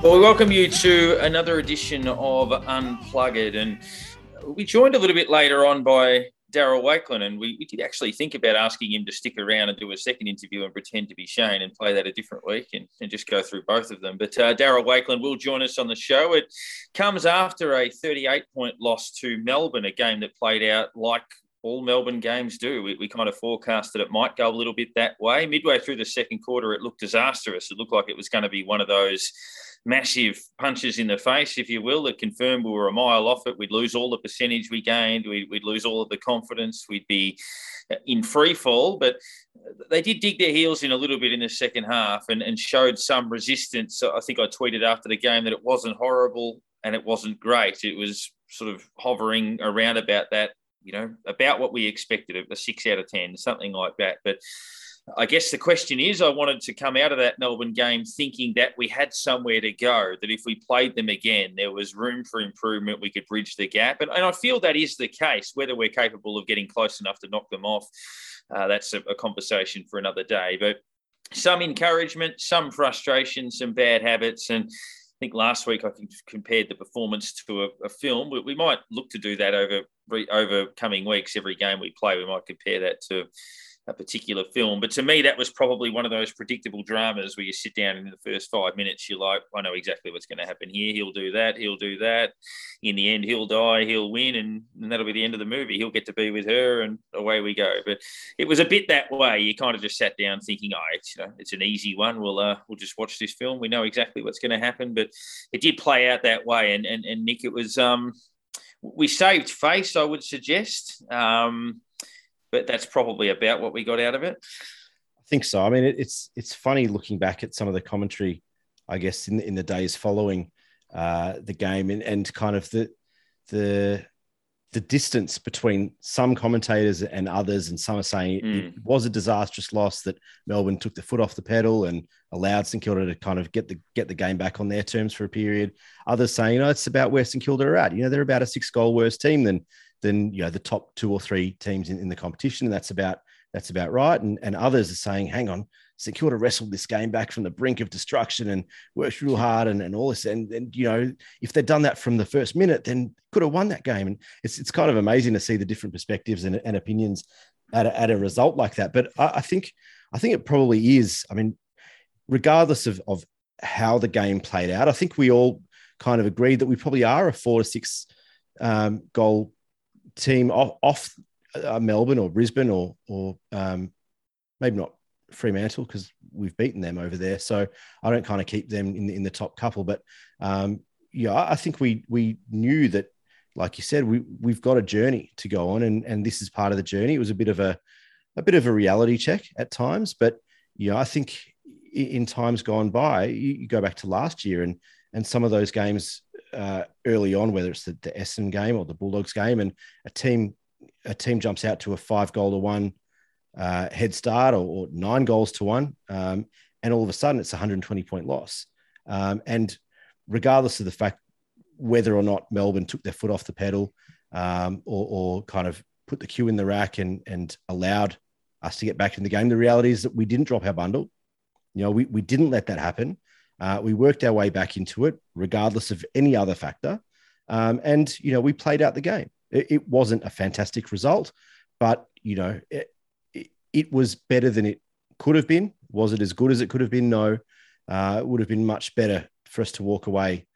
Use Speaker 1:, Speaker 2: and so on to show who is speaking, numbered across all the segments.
Speaker 1: Well, we welcome you to another edition of Unplugged, and we joined a little bit later on by Darryl Wakelin, and we, we did actually think about asking him to stick around and do a second interview and pretend to be Shane and play that a different week and, and just go through both of them. But uh, Darryl Wakelin will join us on the show. It comes after a 38 point loss to Melbourne, a game that played out like all Melbourne games do. We, we kind of forecast that it might go a little bit that way. Midway through the second quarter, it looked disastrous. It looked like it was going to be one of those massive punches in the face, if you will, that confirmed we were a mile off it. We'd lose all the percentage we gained. We'd, we'd lose all of the confidence. We'd be uh, in free fall. But they did dig their heels in a little bit in the second half and, and showed some resistance. I think I tweeted after the game that it wasn't horrible and it wasn't great. It was sort of hovering around about that, you know, about what we expected, a six out of 10, something like that. But I guess the question is I wanted to come out of that Melbourne game thinking that we had somewhere to go, that if we played them again, there was room for improvement, we could bridge the gap. And, and I feel that is the case, whether we're capable of getting close enough to knock them off. Uh, that's a, a conversation for another day. But some encouragement, some frustration, some bad habits. And I think last week I compared the performance to a, a film. We, we, might look to do that over over coming weeks. Every game we play, we might compare that to a particular film. But to me, that was probably one of those predictable dramas where you sit down and in the first five minutes, you're like, I know exactly what's going to happen here. He'll do that. He'll do that. In the end, he'll die. He'll win, and, and that'll be the end of the movie. He'll get to be with her, and away we go. But it was a bit that way. You kind of just sat down thinking, oh, it's, you know, it's an easy one. We'll uh, we'll just watch this film. We know exactly what's going to happen. But it did play out that way. And and, and Nick, it was um, we saved face, I would suggest. Um, but that's probably about what we got out of it.
Speaker 2: I think so. I mean, it, it's it's funny looking back at some of the commentary, I guess, in in the days following uh, the game, and, and kind of the the the distance between some commentators and others, and some are saying mm. it was a disastrous loss that Melbourne took the foot off the pedal and allowed St Kilda to kind of get the get the game back on their terms for a period. Others saying, you know, it's about where St Kilda are at. You know, they're about a six goal worse team than than you know the top two or three teams in, in the competition, and that's about that's about right. And and others are saying, hang on, St Kilda wrestled this game back from the brink of destruction and worked real hard and, and all this. And, and you know, if they'd done that from the first minute, then could have won that game. And it's it's kind of amazing to see the different perspectives and, and opinions at a, at a result like that. But I, I think I think it probably is. I mean, regardless of of how the game played out, I think we all kind of agreed that we probably are a four to six um, goal team off, off uh, Melbourne or Brisbane or or um, maybe not Fremantle because we've beaten them over there. So I don't kind of keep them in the, in the top couple. But um, yeah, I think we we knew that, like you said, we we've got a journey to go on, and and this is part of the journey. It was a bit of a a bit of a reality check at times, but yeah, I think in times gone by, you, you go back to last year and and some of those games uh, early on, whether it's the, the Essendon game or the Bulldogs game, and a team a team jumps out to a five goal to one uh, head start or, or, nine goals to one, um, and all of a sudden it's a 120 point loss. Um, and regardless of the fact whether or not Melbourne took their foot off the pedal um, or, or, kind of put the cue in the rack and, and allowed us to get back in the game, the reality is that we didn't drop our bundle. You know, we, we didn't let that happen. Uh, we worked our way back into it, regardless of any other factor. Um, and, you know, we played out the game. It, it, wasn't a fantastic result, but, you know, it, it, it, was better than it could have been. Was it as good as it could have been? No. Uh, it would have been much better for us to walk away,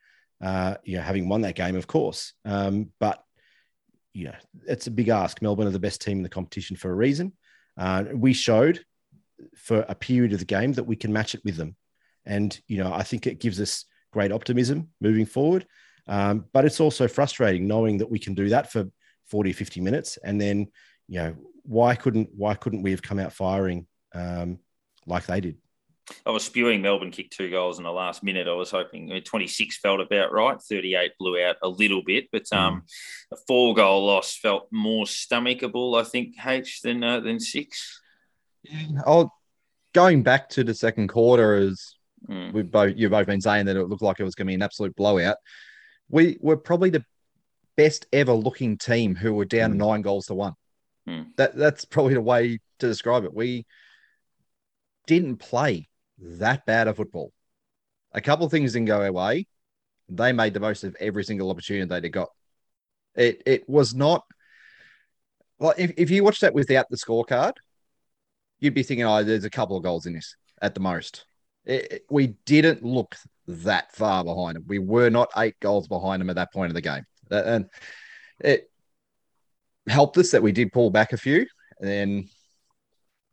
Speaker 2: uh, you know, having won that game, of course. Um, but, you know, it's a big ask. Melbourne are the best team in the competition for a reason. Uh, we showed for a period of the game that we can match it with them. And, you know, I think it gives us great optimism moving forward. Um, but it's also frustrating knowing that we can do that for 40, 50 minutes. And then, you know, why couldn't, why couldn't we have come out firing um, like they did?
Speaker 1: I was spewing Melbourne kicked two goals in the last minute. I was hoping 26 felt about right. 38 blew out a little bit, but hmm. um, mm. a four goal loss felt more stomachable, I think, H, than, uh, than six.
Speaker 3: Yeah, I'll, going back to the second quarter, as Mm. We've both you've both been saying that it looked like it was going to be an absolute blowout. We were probably the best ever looking team who were down mm. nine goals to one. Mm. That that's probably the way to describe it. We didn't play that bad of football. A couple of things didn't go our way. They made the most of every single opportunity they got. It it was not well. If, if you watch that without the scorecard, you'd be thinking, oh, there's a couple of goals in this at the most. It, it, we didn't look that far behind them. We were not eight goals behind them at that point of the game, and it helped us that we did pull back a few, and then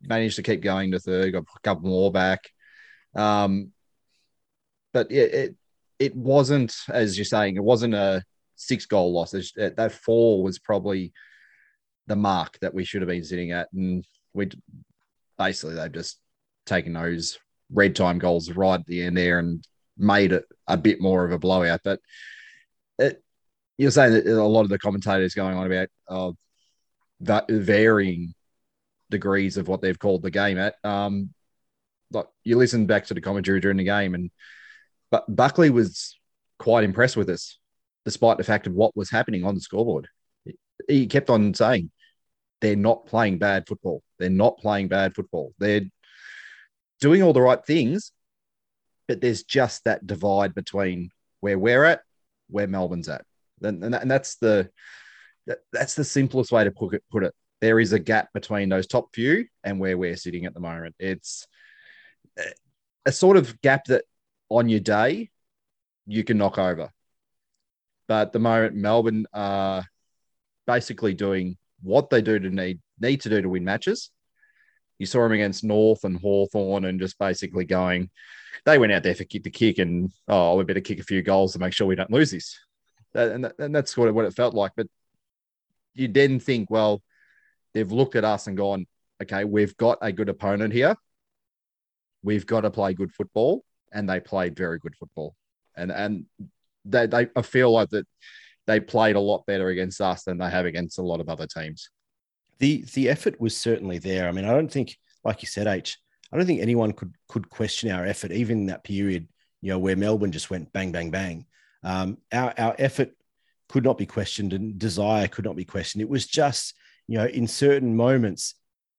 Speaker 3: managed to keep going to third, got a couple more back. Um, but it, it it wasn't as you're saying, it wasn't a six goal loss. That four was probably the mark that we should have been sitting at, and we basically they've just taken those red time goals right at the end there and made it a bit more of a blowout. But it, you're saying that a lot of the commentators going on about uh, that varying degrees of what they've called the game at. Um, you listen back to the commentary during the game, and but Buckley was quite impressed with us, despite the fact of what was happening on the scoreboard. He kept on saying, "They're not playing bad football. They're not playing bad football. They're doing all the right things, but there's just that divide between where we're at, where Melbourne's at, and, and, and that's the that's the simplest way to put it. Put it there is a gap between those top few and where we're sitting at the moment. It's a sort of gap that on your day you can knock over. But at the moment, Melbourne are basically doing what they do to need need to do to win matches. You saw them against North and Hawthorn and just basically going, they went out there for kick to kick and oh, we better kick a few goals to make sure we don't lose this. And, and that's sort of what it felt like. But you then think, well, they've looked at us and gone, okay, we've got a good opponent here. We've got to play good football. And they played very good football. And and they, they I feel like that they played a lot better against us than they have against a lot of other teams.
Speaker 2: The the effort was certainly there. I mean, I don't think, like you said, H, I don't think anyone could could question our effort, even in that period, you know, where Melbourne just went bang, bang, bang. Um, our our effort could not be questioned and desire could not be questioned. It was just you know, in certain moments,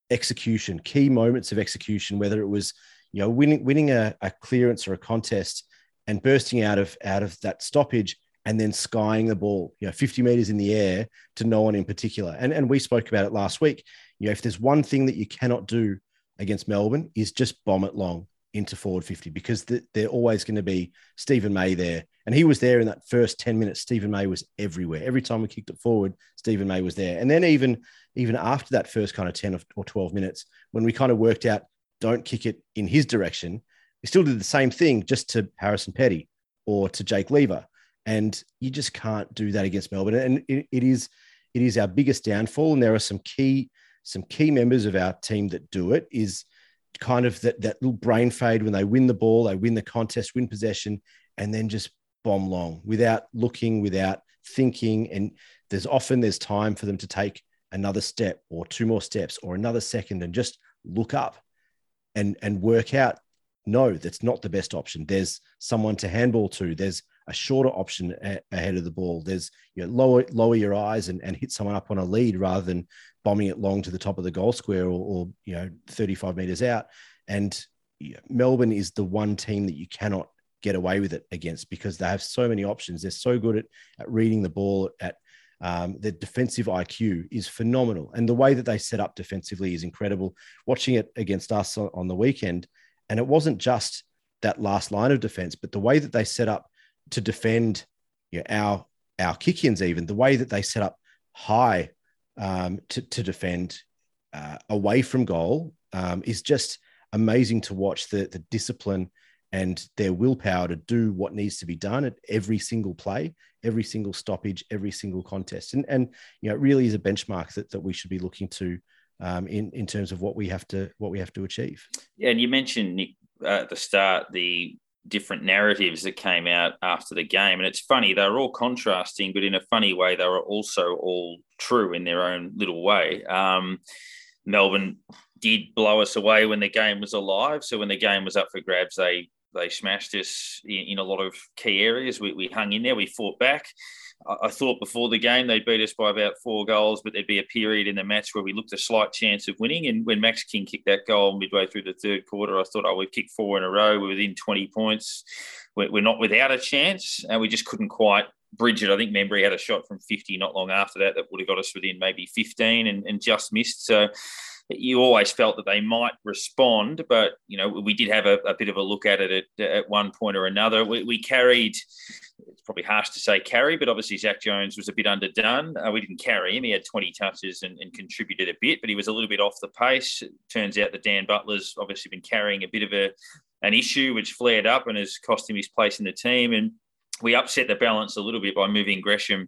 Speaker 2: execution, key moments of execution, whether it was, you know, winning winning a, a clearance or a contest and bursting out of out of that stoppage and then skying the ball, you know, 50 meters in the air to no one in particular. And, and we spoke about it last week. You know, if there's one thing that you cannot do against Melbourne is just bomb it long into forward 50 because the, they're always going to be Steven May there. And he was there in that first 10 minutes. Steven May was everywhere. Every time we kicked it forward, Steven May was there. And then even even after that first kind of 10 or 12 minutes, when we kind of worked out don't kick it in his direction, we still did the same thing just to Harrison Petty or to Jake Lever. And you just can't do that against Melbourne. And it, it is it is our biggest downfall. And there are some key some key members of our team that do it is kind of that that little brain fade when they win the ball, they win the contest, win possession, and then just bomb long without looking, without thinking. And there's often there's time for them to take another step or two more steps or another second and just look up and and work out. No, that's not the best option. There's someone to handball to. There's a shorter option a- ahead of the ball. There's you know lower lower your eyes and, and hit someone up on a lead rather than bombing it long to the top of the goal square or, or you know 35 meters out. And you know, Melbourne is the one team that you cannot get away with it against because they have so many options. They're so good at, at reading the ball, at um, defensive IQ is phenomenal. And the way that they set up defensively is incredible. Watching it against us on, on the weekend, and it wasn't just that last line of defense, but the way that they set up to defend you know, our our kick-ins, even the way that they set up high um, to, to defend uh, away from goal um, is just amazing to watch the, the discipline and their willpower to do what needs to be done at every single play, every single stoppage, every single contest. And, and you know, it really is a benchmark that, that we should be looking to um, in, in terms of what we have to what we have to achieve.
Speaker 1: Yeah, and you mentioned Nick uh, at the start the different narratives that came out after the game. And it's funny, they were all contrasting, but in a funny way, they were also all true in their own little way. Um, Melbourne did blow us away when the game was alive. So when the game was up for grabs, they they smashed us in, in a lot of key areas. We, we hung in there, we fought back. I thought before the game they'd beat us by about four goals, but there'd be a period in the match where we looked a slight chance of winning. And when Max King kicked that goal midway through the third quarter, I thought, oh, we've kicked four in a row. We're within 20 points. we're, not without a chance. And we just couldn't quite bridge it. I think Membrey had a shot from 50 not long after that that would have got us within maybe 15 and, and just missed. So you always felt that they might respond, but you know we did have a, a bit of a look at it at, at one point or another. We, we, carried. It's probably harsh to say carry, but obviously Zach Jones was a bit underdone. Uh, we didn't carry him; he had 20 touches and, and, contributed a bit, but he was a little bit off the pace. It turns out that Dan Butler's obviously been carrying a bit of a an issue which flared up and has cost him his place in the team. And we upset the balance a little bit by moving Gresham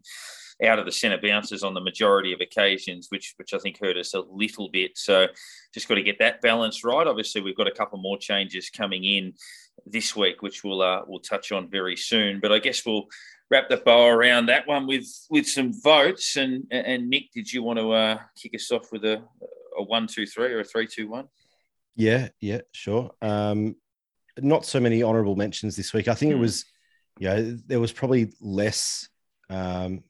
Speaker 1: out of the centre bounces on the majority of occasions, which which I think hurt us a little bit. So just got to get that balance right. Obviously, we've got a couple more changes coming in this week, which we'll uh, we'll touch on very soon. But I guess we'll wrap the bow around that one with with some votes. And and Nick, did you want to uh, kick us off with a a one two three or a three two one?
Speaker 2: Yeah, yeah, sure. Um, not so many honourable mentions this week. I think it hmm. was, yeah, there was probably less um,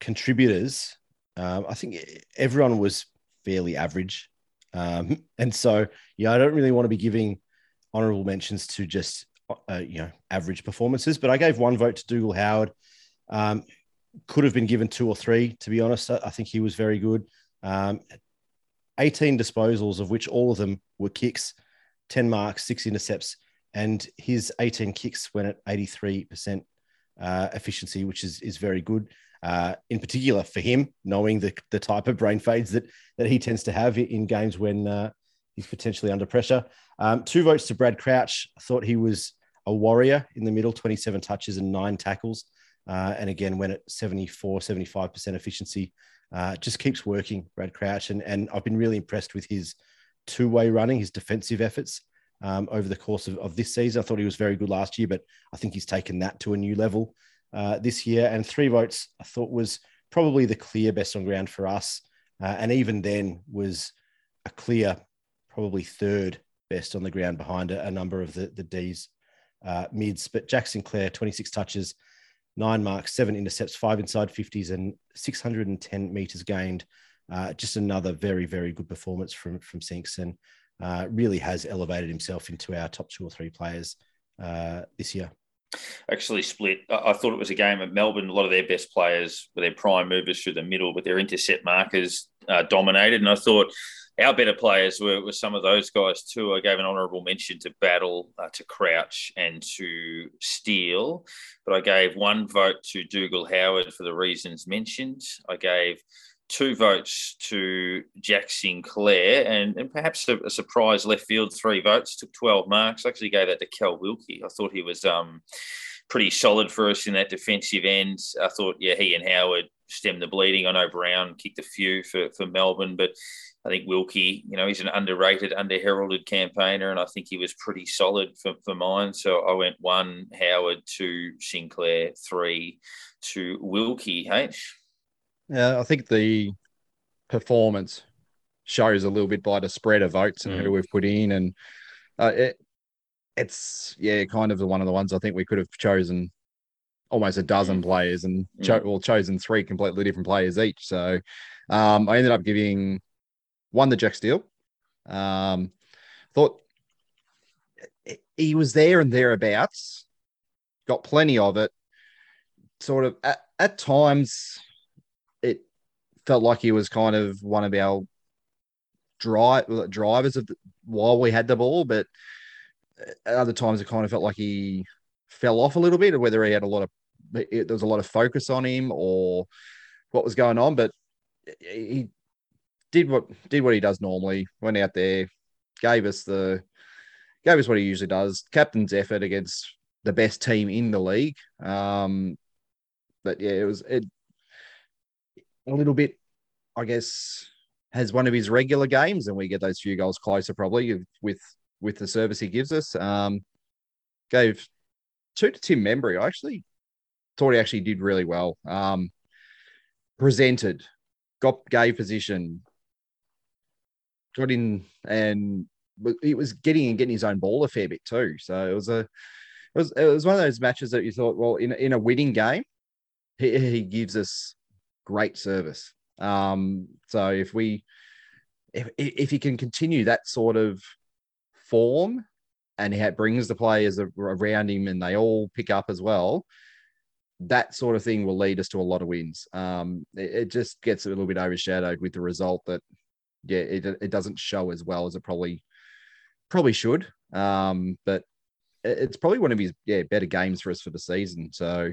Speaker 2: contributors, um, I think everyone was fairly average. Um, and so, yeah, I don't really want to be giving honorable mentions to just, uh, you know, average performances, but I gave one vote to Dougal Howard. Um, could have been given two or three, to be honest. I think he was very good. Um, 18 disposals, of which all of them were kicks, 10 marks, six intercepts, and his 18 kicks went at 83% uh, efficiency, which is, is very good uh, in particular for him, knowing the, the type of brain fades that, that he tends to have in games when uh, he's potentially under pressure. Um, two votes to Brad Crouch. I thought he was a warrior in the middle, 27 touches and nine tackles. Uh, and again, went at 74, 75% efficiency. Uh, just keeps working, Brad Crouch. And, and I've been really impressed with his two way running, his defensive efforts um, over the course of, of this season. I thought he was very good last year, but I think he's taken that to a new level uh, this year. And three votes, I thought was probably the clear best on ground for us. Uh, and even then was a clear, probably third best on the ground behind a, a number of the, the D's uh, mids. But Jack Sinclair, 26 touches, nine marks, seven intercepts, five inside 50s, and 610 meters gained. Uh, just another very, very good performance from, from Sinks and uh, really has elevated himself into our top two or three players uh, this year
Speaker 1: actually split. I thought it was a game of Melbourne. A lot of their best players were their prime movers through the middle, but their intercept markers uh, dominated. And I thought our better players were, were some of those guys too. I gave an honourable mention to Battle, uh, to Crouch, and to Steele, but I gave one vote to Dougal Howard for the reasons mentioned. I gave two votes to Jack Sinclair and, and perhaps a, a, surprise left field three votes, took 12 marks. I actually gave that to Cal Wilkie. I thought he was um, pretty solid for us in that defensive end. I thought, yeah, he and Howard stemmed the bleeding. I know Brown kicked a few for, for Melbourne, but I think Wilkie, you know, he's an underrated, under heralded campaigner, and I think he was pretty solid for, for mine. So I went one Howard, two Sinclair, three to Wilkie. Hey.
Speaker 3: Yeah, I think the performance shows a little bit by the spread of votes and mm. who we've put in, and uh, it, it's yeah, kind of one of the ones I think we could have chosen almost a dozen mm. players and cho- mm. well chosen three completely different players each. So um, I ended up giving one to Jack Steele. Um, thought he was there and thereabouts, got plenty of it. Sort of at, at times it felt like he was kind of one of our drive drivers of the, while we had the ball, but at other times it kind of felt like he fell off a little bit, or whether he had a lot of there was a lot of focus on him or what was going on. But he did what did what he does normally. Went out there, gave us the gave us what he usually does. Captain's effort against the best team in the league. Um, but yeah, it was it a little bit, I guess, has one of his regular games, and we get those few goals closer probably with with the service he gives us. Um, gave two to Tim Membrey. I actually thought he actually did really well. Um, presented, got gave position, got in, and he was getting and getting his own ball a fair bit too. So it was a it was it was one of those matches that you thought, well, in in a winning game, he, he gives us great service. Um, so if we if if he can continue that sort of form, and he brings the players around him and they all pick up as well, that sort of thing will lead us to a lot of wins. Um, it, it, just gets a little bit overshadowed with the result that, yeah, it, it doesn't show as well as it probably probably should. Um, but it's probably one of his yeah better games for us for the season. So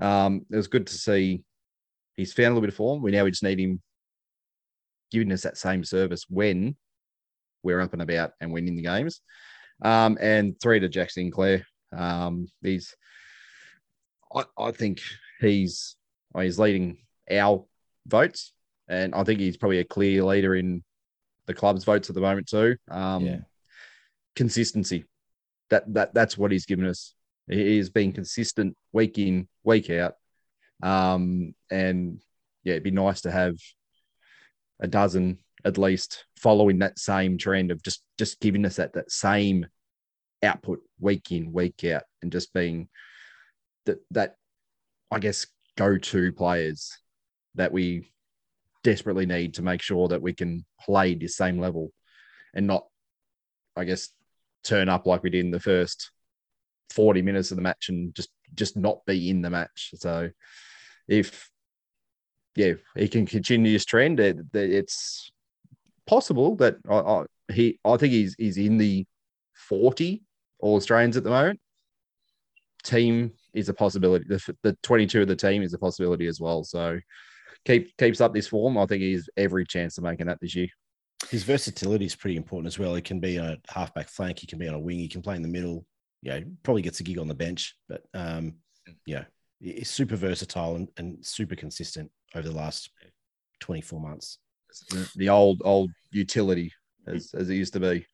Speaker 3: um, it was good to see he's found a little bit of form. We now we just need him giving us that same service when we're up and about and winning the games. Um, and three to Jack Sinclair. Um, he's, I, I think he's he's leading our votes, and I think he's probably a clear leader in the club's votes at the moment too. Um, yeah. Consistency, that that that's what he's given us. He has been consistent week in week out, um, and yeah, it'd be nice to have a dozen at least following that same trend of just just giving us that that same output week in week out and just being that that I guess go to players that we desperately need to make sure that we can play the same level and not I guess turn up like we did in the first 40 minutes of the match and just just not be in the match so if yeah he can continue his trend it, it's possible that I, I, he I think he's he's in the 40 all Australians at the moment. Team is a possibility. The, the 22 of the team is a possibility as well. So keep keeps up this form. I think he's every chance of making that this year.
Speaker 2: His versatility is pretty important as well. He can be a halfback flank, he can be on a wing, he can play in the middle. Yeah, probably gets a gig on the bench, but um, yeah, he's super versatile and, and super consistent over the last 24 months
Speaker 3: the old old utility as, as it used to be.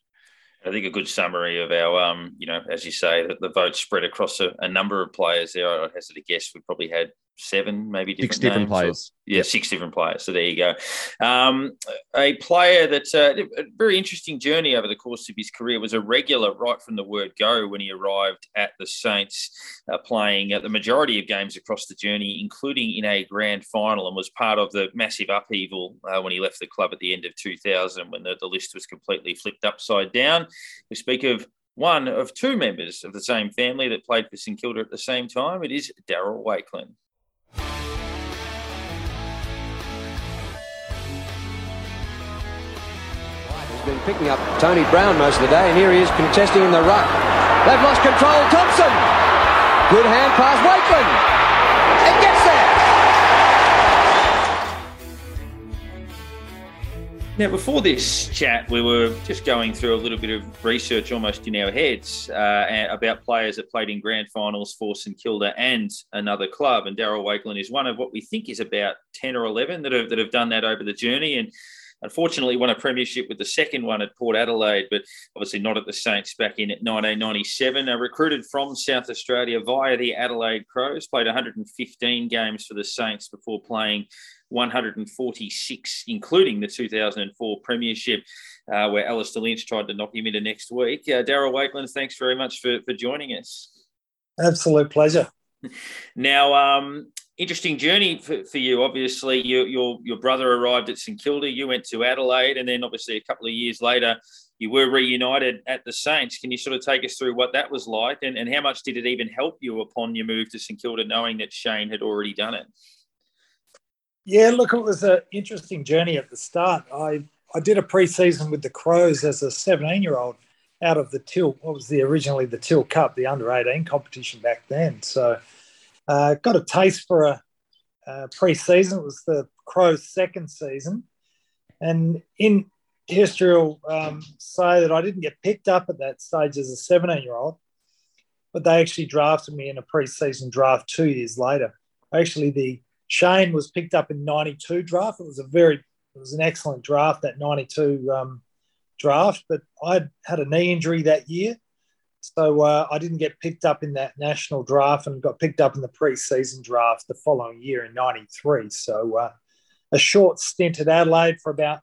Speaker 1: I think a good summary of our, um, you know, as you say, that the vote spread across a, a, number of players there. I'd hazard a guess we probably had seven, maybe different
Speaker 3: six different players.
Speaker 1: Or, yeah, yep. six different players. So there you go. Um, a player that uh, a very interesting journey over the course of his career was a regular right from the word go when he arrived at the Saints, uh, playing uh, the majority of games across the journey, including in a grand final, and was part of the massive upheaval uh, when he left the club at the end of 2000 when the, the list was completely flipped upside down. We speak of one of two members of the same family that played for St Kilda at the same time. It is Darryl Wakelin.
Speaker 4: Been picking up Tony Brown most of the day, and here he is contesting in the ruck. They've lost control. Thompson. Good hand pass. Wakelin. It gets there.
Speaker 1: Now, before this chat, we were just going through a little bit of research almost in our heads uh, about players that played in grand finals for St Kilda and another club. And Darryl Wakelin is one of what we think is about 10 or 11 that have, that have done that over the journey. And unfortunately won a premiership with the second one at Port Adelaide, but obviously not at the Saints back in 1997. Uh, recruited from South Australia via the Adelaide Crows, played 115 games for the Saints before playing 146, including the 2004 Premiership, uh, where Alastair Lynch tried to knock him into next week. Uh, Darryl Wakelin, thanks very much for, for joining us.
Speaker 5: Absolute pleasure.
Speaker 1: Now, um, interesting journey for, for you. Obviously, you, your your brother arrived at St Kilda. You went to Adelaide, and then obviously a couple of years later, you were reunited at the Saints. Can you sort of take us through what that was like, and, and how much did it even help you upon your move to St Kilda, knowing that Shane had already done it?
Speaker 5: Yeah, look, it was an interesting journey at the start. I I did a pre-season with the Crows as a 17 year old out of the Teal. What was the originally the Teal Cup, the under 18 competition back then. So uh, got a taste for a, a pre-season. It was the Crows' second season, and in history, will um, say that I didn't get picked up at that stage as a 17 year old, but they actually drafted me in a pre-season draft two years later. Actually, the Shane was picked up in 92 draft. It was a very, it was an excellent draft, that 92 um, draft, but I had a knee injury that year. So uh, I didn't get picked up in that national draft and got picked up in the preseason draft the following year in 93. So uh, a short stint at Adelaide for about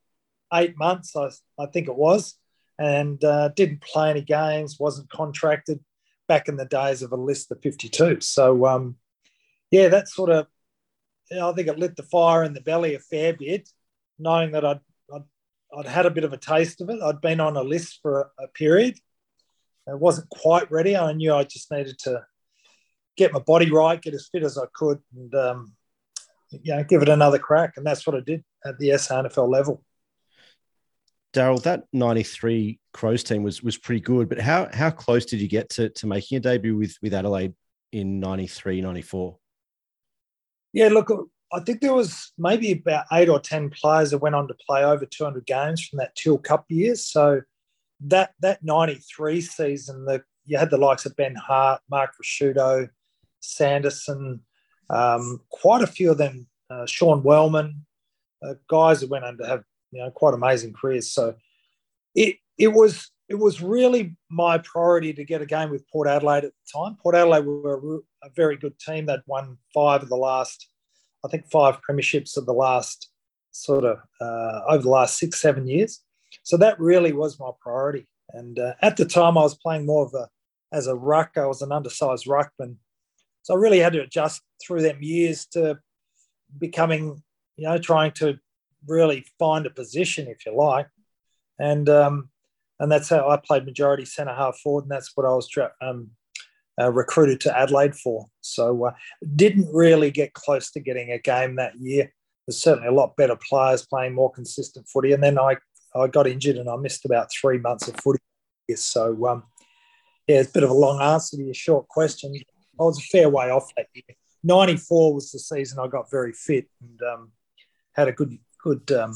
Speaker 5: eight months, I, I think it was, and uh, didn't play any games, wasn't contracted back in the days of a list of 52. So, um, yeah, that sort of you know, I think it lit the fire in the belly a fair bit, knowing that I'd, I'd, I'd had a bit of a taste of it. I'd been on a list for a, a period. I wasn't quite ready. I knew I just needed to get my body right, get as fit as I could, and um, you know, give it another crack. And that's what I did at the SANFL level.
Speaker 2: Darryl, that 93 Crows team was was pretty good, but how how close did you get to, to making a debut with, with Adelaide in 93, 94?
Speaker 5: Yeah, look, I think there was maybe about eight or 10 players that went on to play over 200 games from that Teal Cup years. So that that 93 season, the, you had the likes of Ben Hart, Mark Ricciuto, Sanderson, um, quite a few of them, uh, Sean Wellman, uh, guys that went on to have you know quite amazing careers. So it it was it was really my priority to get a game with Port Adelaide at the time. Port Adelaide were a, very good team. They'd won five of the last, I think, five premierships of the last sort of uh, over the last six seven years. So that really was my priority. And uh, at the time, I was playing more of a as a ruck. I was an undersized ruckman, so I really had to adjust through them years to becoming, you know, trying to really find a position, if you like. And um, and that's how I played majority centre half forward, and that's what I was um, uh, recruited to Adelaide for. So uh, didn't really get close to getting a game that year. There's certainly a lot better players playing more consistent footy, and then I I got injured and I missed about three months of footy. So um, yeah, it's a bit of a long answer to your short question. I was a fair way off that year. 94 was the season I got very fit and um, had a good good um,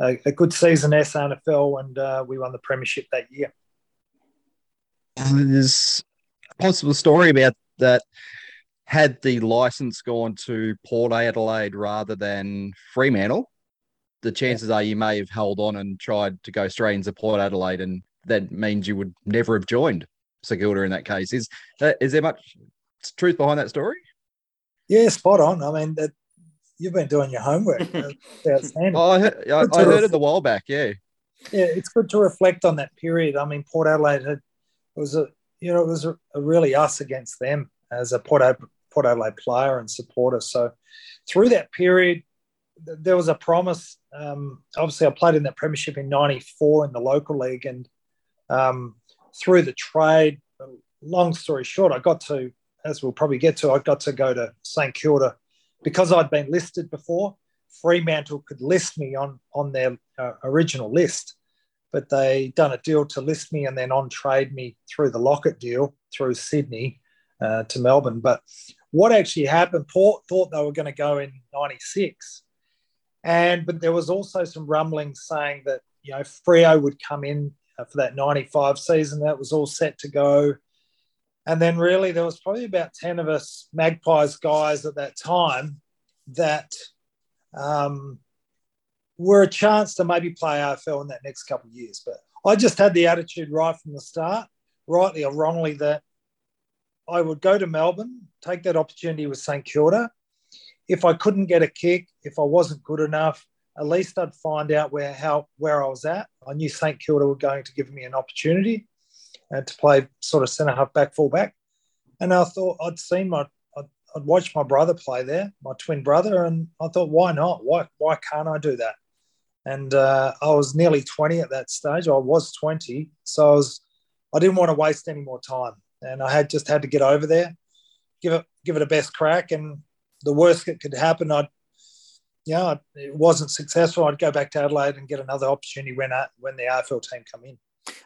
Speaker 5: a, a, good season SANFL and uh, we won the premiership that year.
Speaker 3: There's a possible story about that. Had the license gone to Port Adelaide rather than Fremantle, the chances are you may have held on and tried to go straight into Port Adelaide, and that means you would never have joined St Kilda in that case. Is uh, is there much truth behind that story?
Speaker 5: Yeah, spot on. I mean, that you've been doing your homework. outstanding.
Speaker 3: oh, I, heard, I, I heard it a while back. Yeah,
Speaker 5: yeah, it's good to reflect on that period. I mean, Port Adelaide had it was a you know it was a, a really us against them as a Port, Ad, Port Adelaide player and supporter. So through that period, there was a promise. Um, obviously, I played in that premiership in '94 in the local league, and um, through the trade, long story short, I got to, as we'll probably get to, I got to go to St Kilda because I'd been listed before. Fremantle could list me on on their uh, original list, but they done a deal to list me and then on trade me through the Lockett deal through Sydney uh, to Melbourne. But what actually happened? Port thought they were going to go in '96, and but there was also some rumblings saying that you know Freo would come in uh, for that 95 season. That was all set to go. And then really there was probably about 10 of us Magpies guys at that time that um, were a chance to maybe play AFL in that next couple of years. But I just had the attitude right from the start, rightly or wrongly, that I would go to Melbourne, take that opportunity with St Kilda. If I couldn't get a kick, if I wasn't good enough, at least I'd find out where how where I was at. I knew St Kilda were going to give me an opportunity uh, to play sort of centre half back, full back, and I thought I'd seen my I'd, I'd, watched my brother play there, my twin brother, and I thought why not? Why why can't I do that? And uh, I was nearly twenty at that stage. I was twenty, so I was I didn't want to waste any more time, and I had just had to get over there, give it give it a best crack, and the worst that could happen, I'd yeah, it wasn't successful, I'd go back to Adelaide and get another opportunity when uh, when the AFL team come in.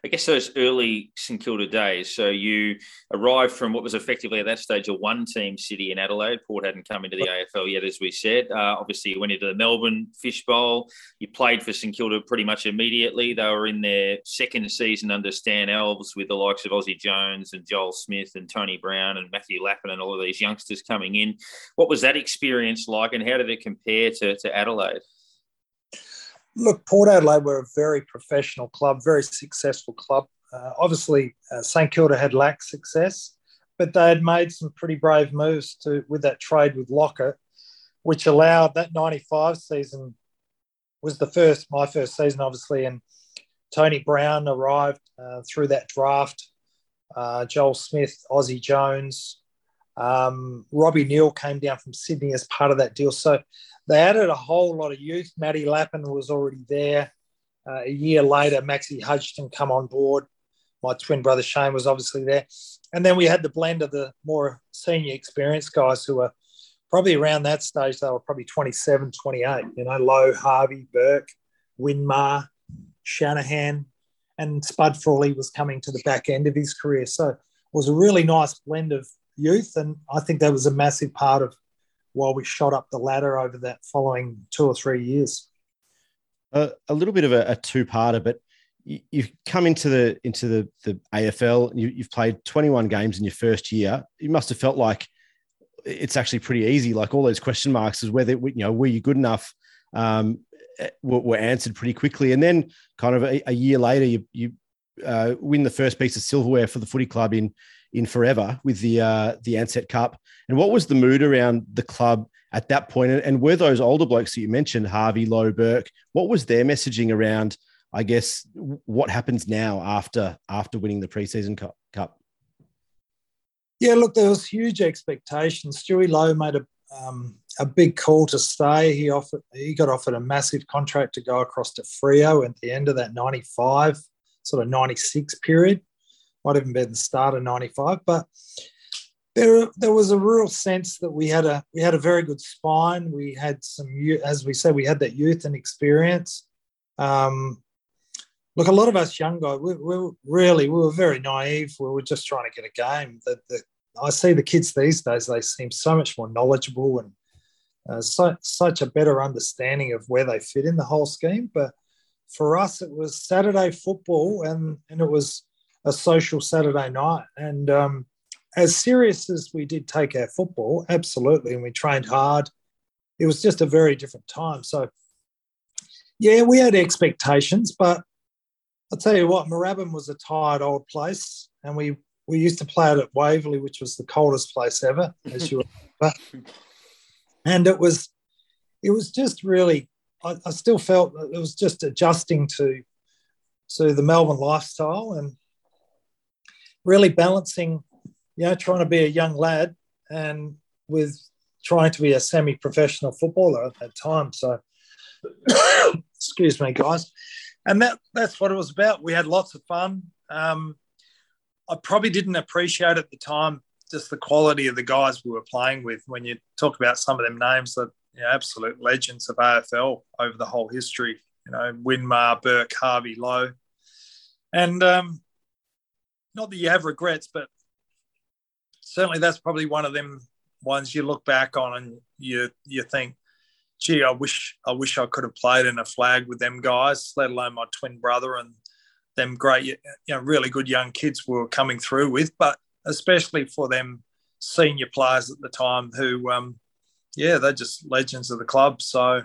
Speaker 1: I guess those early St Kilda days. So you arrived from what was effectively at that stage a one-team city in Adelaide. Port hadn't come into the AFL yet, as we said. Uh, obviously, you went into the Melbourne Fishbowl. You played for St Kilda pretty much immediately. They were in their second season under Stan Alves with the likes of Aussie Jones and Joel Smith and Tony Brown and Matthew Lappin and all of these youngsters coming in. What was that experience like, and how did it compare to, to Adelaide?
Speaker 5: Look, Port Adelaide were a very professional club, very successful club. Uh, obviously, uh, St Kilda had lacked success, but they had made some pretty brave moves to with that trade with Lockett, which allowed that '95 season was the first my first season, obviously, and Tony Brown arrived uh, through that draft. Uh, Joel Smith, Aussie Jones, um, Robbie Neal came down from Sydney as part of that deal. So they added a whole lot of youth. Matty Lappin was already there. Uh, a year later, Maxie Hudson come on board. my twin brother Shane was obviously there. And then we had the blend of the more senior experienced guys who were probably around that stage, they were probably 27, 28. You know, Loewe, Harvey, Burke, Winmar, Shanahan, and Spud Frawley was coming to the back end of his career. So it was a really nice blend of youth. And I think that was a massive part of why we shot up the ladder over that following two or three years.
Speaker 2: Uh, a little bit of a, a two-parter, but you, have come into the into the the AFL. You, you've played 21 games in your first year. You must have felt like it's actually pretty easy. Like all those question marks is whether you know were you good enough um, were, were, answered pretty quickly, and then kind of a, a year later you you uh, win the first piece of silverware for the footy club in in forever with the uh, the Ansett Cup. And what was the mood around the club at that point? And were those older blokes that you mentioned, Harvey, Loewe, Burke, what was their messaging around? I guess what happens now after after winning the preseason cup.
Speaker 5: Yeah, look, there was huge expectations. Stewie Loewe made a um, a big call to stay. He offered he got offered a massive contract to go across to Freo at the end of that '95, sort of '96 period. Might even been the start of '95, but there there was a real sense that we had a we had a very good spine. We had some, as we said, we had that youth and experience. Um, look, a lot of us young guys, we, we really, we were very naive. We were just trying to get a game. The, I see the kids these days; they seem so much more knowledgeable and uh, so, such a better understanding of where they fit in the whole scheme. But for us, it was Saturday football, and and it was a social Saturday night. And um, as serious as we did take our football, absolutely, and we trained hard. It was just a very different time. So, yeah, we had expectations, but I'll tell you what, Moorabbin was a tired old place, and we we used to play it at Waverley, which was the coldest place ever, as you remember. And it was it was just really I, I still felt it was just adjusting to to the Melbourne lifestyle and really balancing, you know, trying to be a young lad and with trying to be a semi-professional footballer at that time. So excuse me, guys and that that's what it was about. We had lots of fun. Um, I probably didn't appreciate at the time just the quality of the guys we were playing with. When you talk about some of them names, that you know, absolute legends of AFL over the whole history. You know, Winmar, Burke, Harvey, Loewe, and um, not that you have regrets, but certainly that's probably one of them ones you look back on and you you think gee, I wish I wish I could have played in a flag with them guys, let alone my twin brother and them great, you know, really good young kids we were coming through with, but especially for them senior players at the time who, um, yeah, they're just legends of the club. So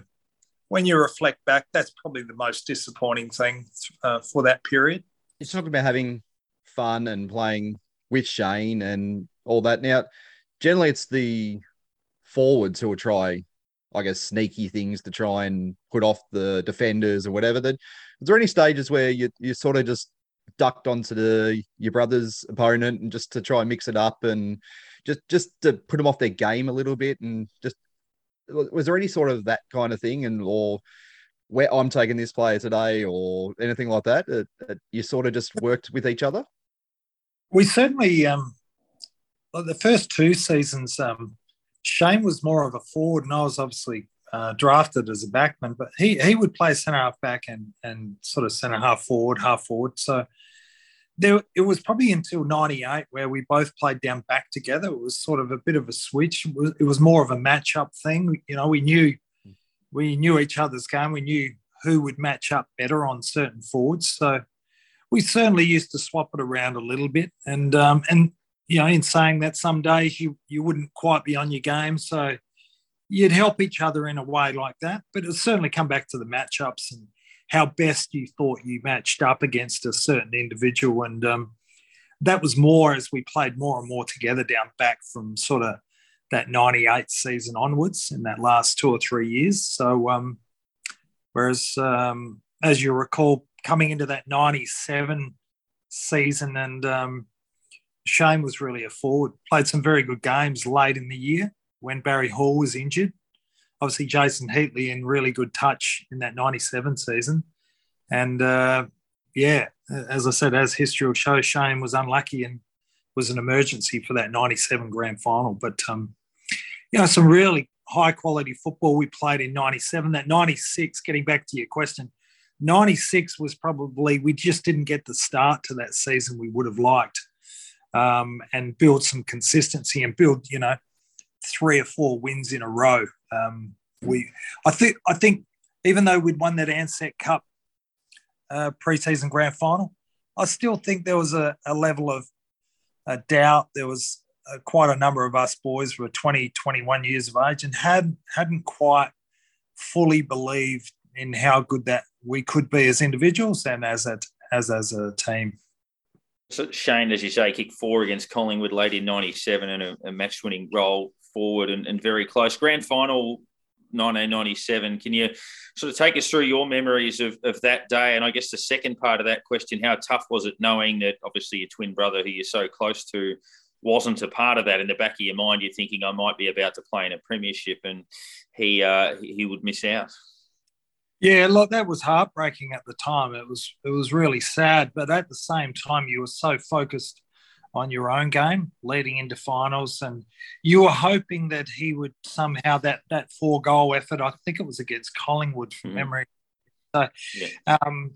Speaker 5: when you reflect back, that's probably the most disappointing thing uh, for that period.
Speaker 3: You're about having fun and playing with Shane and all that. Now, generally, it's the forwards who will try I guess, sneaky things to try and put off the defenders or whatever. Was there any stages where you you sort of just ducked onto the your brother's opponent and just to try and mix it up and just just to put them off their game a little bit and just was there any sort of that kind of thing and or where I'm taking this player today or anything like that, that you sort of just worked with each other?
Speaker 5: We certainly um, the first two seasons um, Shane was more of a forward, and I was obviously uh, drafted as a backman, but he he would play centre half back and and sort of centre half forward, half forward. So there, it was probably until '98 where we both played down back together. It was sort of a bit of a switch. It was, it was more of a match up thing. You know, we knew we knew each other's game. We knew who would match up better on certain forwards. So we certainly used to swap it around a little bit. And um, and you know, in saying that some days you you wouldn't quite be on your game, so you'd help each other in a way like that. But it'll certainly come back to the matchups and how best you thought you matched up against a certain individual, and um, that was more as we played more and more together down back from sort of that 98 season onwards in that last two or three years. So, um, whereas, um, as you recall, coming into that 97 season and um, Shane was really a forward, played some very good games late in the year when Barry Hall was injured. Obviously, Jason Heatley in really good touch in that 97 season. And uh, yeah, as I said, as history will show, Shane was unlucky and was an emergency for that 97 grand final. But, um, you know, some really high quality football we played in 97. That 96, getting back to your question, 96 was probably, we just didn't get the start to that season we would have liked um, and build some consistency and build, you know, three or four wins in a row. Um, we, I think, I think even though we'd won that Ansett Cup uh, preseason grand final, I still think there was a, a level of doubt. There was uh, quite a number of us boys were 20, 21 years of age and had hadn't quite fully believed in how good that we could be as individuals and as a as as a team.
Speaker 1: So Shane, as you say, kicked four against Collingwood late in '97 and a, a match-winning role forward and, and very close. Grand final 1997. Can you sort of take us through your memories of, of that day? And I guess the second part of that question, how tough was it knowing that obviously your twin brother, who you're so close to, wasn't a part of that in the back of your mind you're thinking i might be about to play in a premiership and he uh, he would miss out
Speaker 5: yeah look that was heartbreaking at the time it was it was really sad but at the same time you were so focused on your own game leading into finals and you were hoping that he would somehow that that four goal effort i think it was against collingwood from mm. memory so yeah. um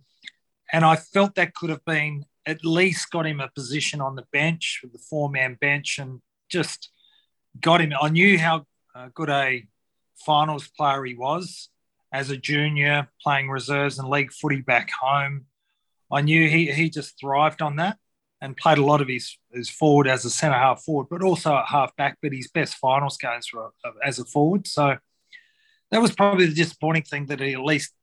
Speaker 5: and i felt that could have been at least got him a position on the bench with the four man bench and just got him. I knew how uh, good a finals player he was as a junior playing reserves and league footy back home. I knew he, he just thrived on that and played a lot of his, his forward as a centre half forward, but also at half back. But his best finals games were as a forward. So that was probably the disappointing thing that he at least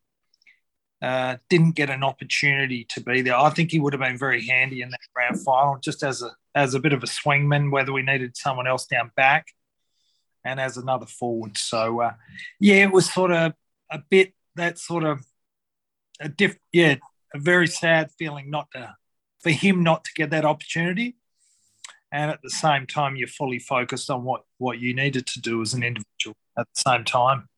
Speaker 5: uh, didn't get an opportunity to be there. I think he would have been very handy in that grand final, just as a as a bit of a swingman, whether we needed someone else down back, and as another forward. So uh, yeah, it was sort of a bit that sort of a diff. Yeah, a very sad feeling not to for him not to get that opportunity, and at the same time, you're fully focused on what what you needed to do as an individual at the same time.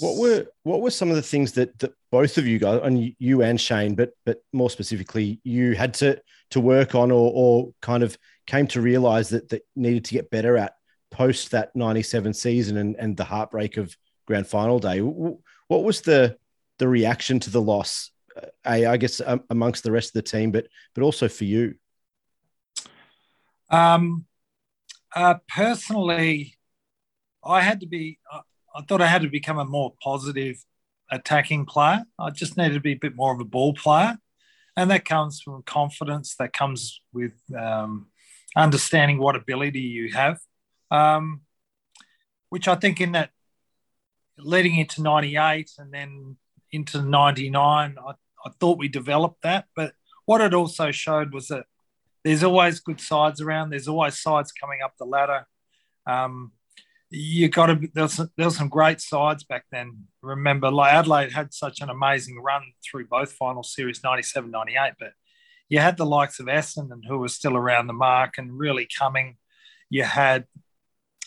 Speaker 2: What were what were some of the things that that both of you guys and you and Shane, but but more specifically, you had to to work on or or kind of came to realize that that needed to get better at post that 97 season and, and the heartbreak of grand final day. What was the the reaction to the loss? Uh, I guess amongst the rest of the team, but but also for you.
Speaker 5: Um, uh, personally, I had to be. Uh, I thought I had to become a more positive attacking player. I just needed to be a bit more of a ball player. And that comes from confidence, that comes with um, understanding what ability you have, um, which I think in that leading into 98 and then into 99, I, I thought we developed that. But what it also showed was that there's always good sides around, there's always sides coming up the ladder. Um, you got to there was, there some great sides back then. Remember, like Adelaide had such an amazing run through both final series 97 98, but you had the likes of Essendon who were still around the mark and really coming. You had,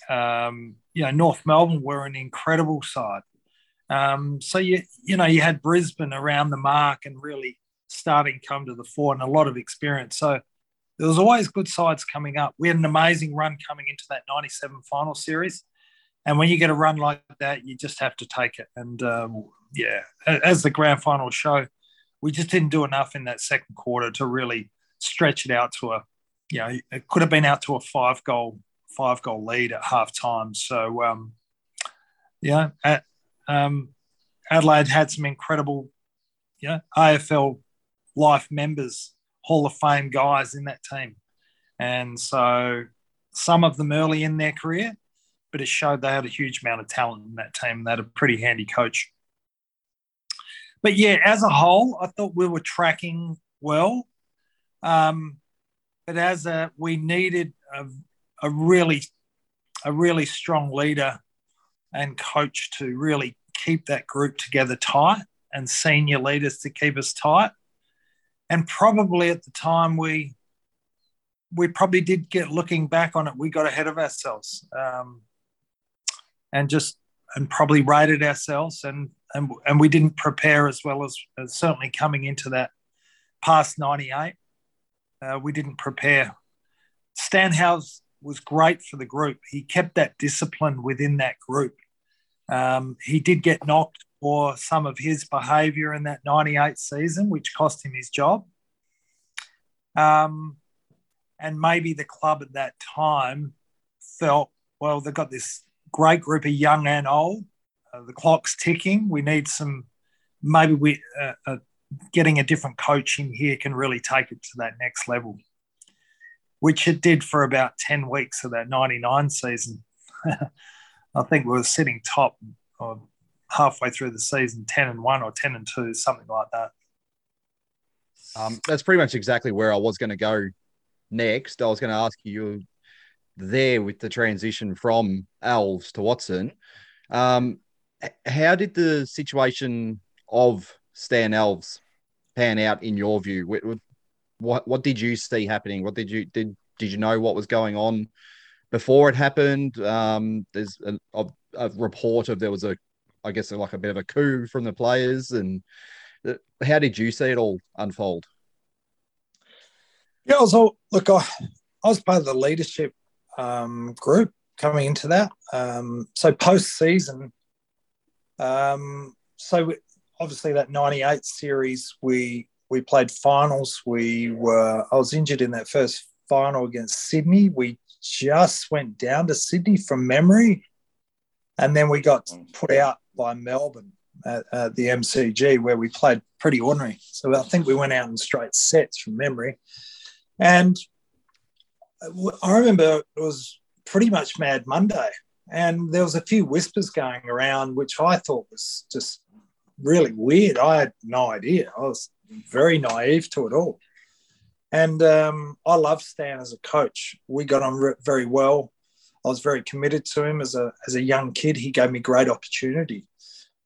Speaker 5: um, you know, North Melbourne were an incredible side. Um, so you you know you had Brisbane around the mark and really starting to come to the fore and a lot of experience. So there was always good sides coming up. We had an amazing run coming into that 97 final series. And when you get a run like that, you just have to take it. And um, yeah, as the grand final show, we just didn't do enough in that second quarter to really stretch it out to a, you know, it could have been out to a five goal, five goal lead at half time. So, um, yeah, at, um, Adelaide had some incredible, yeah, AFL life members, Hall of Fame guys in that team. And so some of them early in their career, but it showed they had a huge amount of talent in that team. And they had a pretty handy coach. But yeah, as a whole, I thought we were tracking well. Um, but as a, we needed a, a really, a really strong leader and coach to really keep that group together tight and senior leaders to keep us tight. And probably at the time we we probably did get looking back on it, we got ahead of ourselves. Um, and just and probably rated ourselves and and and we didn't prepare as well as, as certainly coming into that past 98. Uh, we didn't prepare. Stan Alves was great for the group. He kept that discipline within that group. Um, he did get knocked for some of his behaviour in that 98 season, which cost him his job. Um, and maybe the club at that time felt, well, they've got this great group of young and old. Uh, the clock's ticking. We need some, maybe we, uh, uh, getting a different coach in here can really take it to that next level, which it did for about 10 weeks of that 99 season. I think we were sitting top or halfway through the season, 10 and 1 or 10 and 2, something like that.
Speaker 3: Um, that's pretty much exactly where I was going to go next. I was going to ask you there with the transition from Alves to Watson. Um, how did the situation of Stan Alves pan out in your view? What, what did you see happening? What did you did did you know what was going on before it happened? Um, there's a, a, a report of there was a, I guess like a bit of a coup from the players, and uh, how did you see it all unfold?
Speaker 5: Yeah, so look, I, I was part of the leadership um, group coming into that. Um, so post season, um, so obviously that '98 series, we we played finals. We were I was injured in that first final against Sydney. We just went down to Sydney from memory, and then we got put out by Melbourne at, at the MCG where we played pretty ordinary. So I think we went out in straight sets from memory, and I remember it was pretty much Mad Monday, and there was a few whispers going around, which I thought was just really weird. I had no idea. I was very naive to it all. And um, I love Stan as a coach. We got on very well. I was very committed to him as a as a young kid. He gave me great opportunity,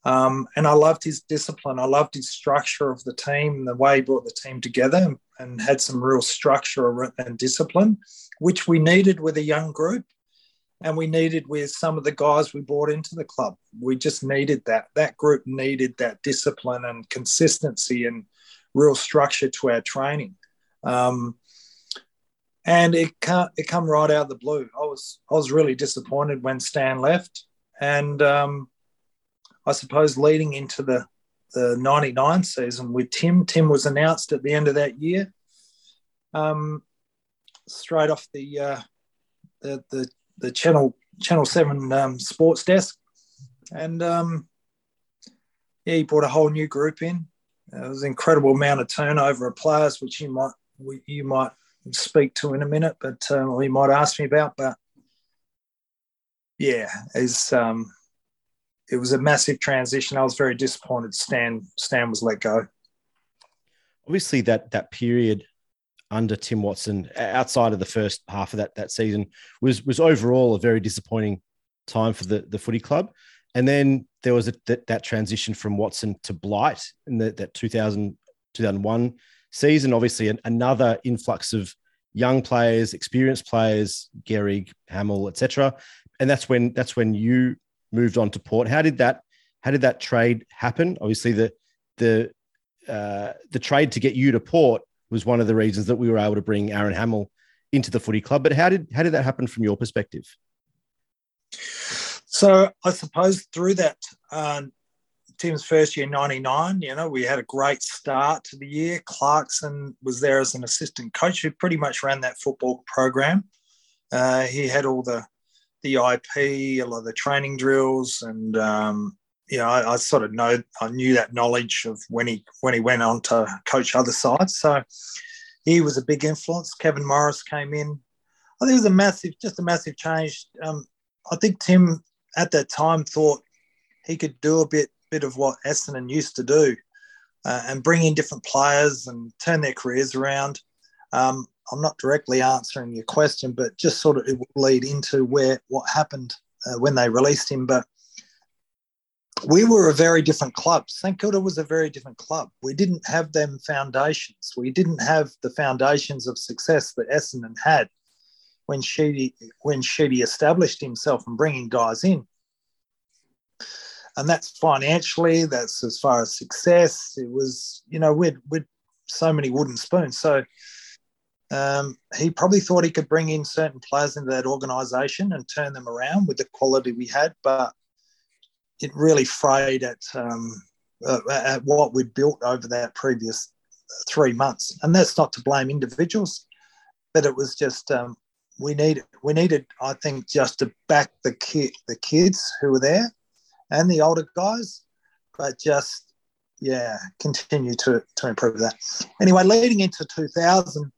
Speaker 5: um, and I loved his discipline. I loved his structure of the team the way he brought the team together and had some real structure and discipline, which we needed with a young group and we needed with some of the guys we brought into the club. We just needed that. That group needed that discipline and consistency and real structure to our training. Um, and it can't it come right out of the blue. I was I was really disappointed when Stan left, and um, I suppose leading into the the '99 season with Tim. Tim was announced at the end of that year, um, straight off the uh, the, the the channel Channel Seven um, sports desk, and um, yeah, he brought a whole new group in. It was an incredible amount of turnover of players, which you might you might speak to in a minute, but uh, he might ask me about. But yeah, um, it was a massive transition. I was very disappointed. Stan Stan was let go.
Speaker 2: Obviously, that that period under Tim Watson outside of the first half of that that season was was overall a very disappointing time for the the footy club. And then there was a, that, that transition from Watson to Blight in the, that 2000, 2001 season. Obviously, an, another influx of young players, experienced players, Gehrig, Hamill, etc. And that's when that's when you moved on to Port. How did that how did that trade happen? Obviously, the the uh, the trade to get you to Port was one of the reasons that we were able to bring Aaron Hamill into the footy club. But how did how did that happen from your perspective?
Speaker 5: So I suppose through that uh, Tim's first year, 99, you know, we had a great start to the year. Clarkson was there as an assistant coach who pretty much ran that football program. Uh, he had all the the IP, a lot of the training drills, and um, you know, I, I, sort of know I knew that knowledge of when he when he went on to coach other sides. So he was a big influence. Kevin Morris came in. I think it was a massive, just a massive change. Um, I think Tim at that time thought he could do a bit bit of what Essendon used to do uh, and bring in different players and turn their careers around. Um, I'm not directly answering your question, but just sort of it will lead into where what happened uh, when they released him. But we were a very different club. St Kilda was a very different club. We didn't have them foundations. We didn't have the foundations of success that Essendon had when Sheedy when established himself and bringing guys in. And that's financially. That's as far as success. It was, you know, we'd we'd so many wooden spoons. So um, he probably thought he could bring in certain players into that organisation and turn them around with the quality we had, but it really frayed at um, at what we'd built over that previous three months. And that's not to blame individuals, but it was just um, we needed we needed I think just to back the kid the kids who were there and the older guys, but just yeah continue to to improve that. Anyway, leading into 2000.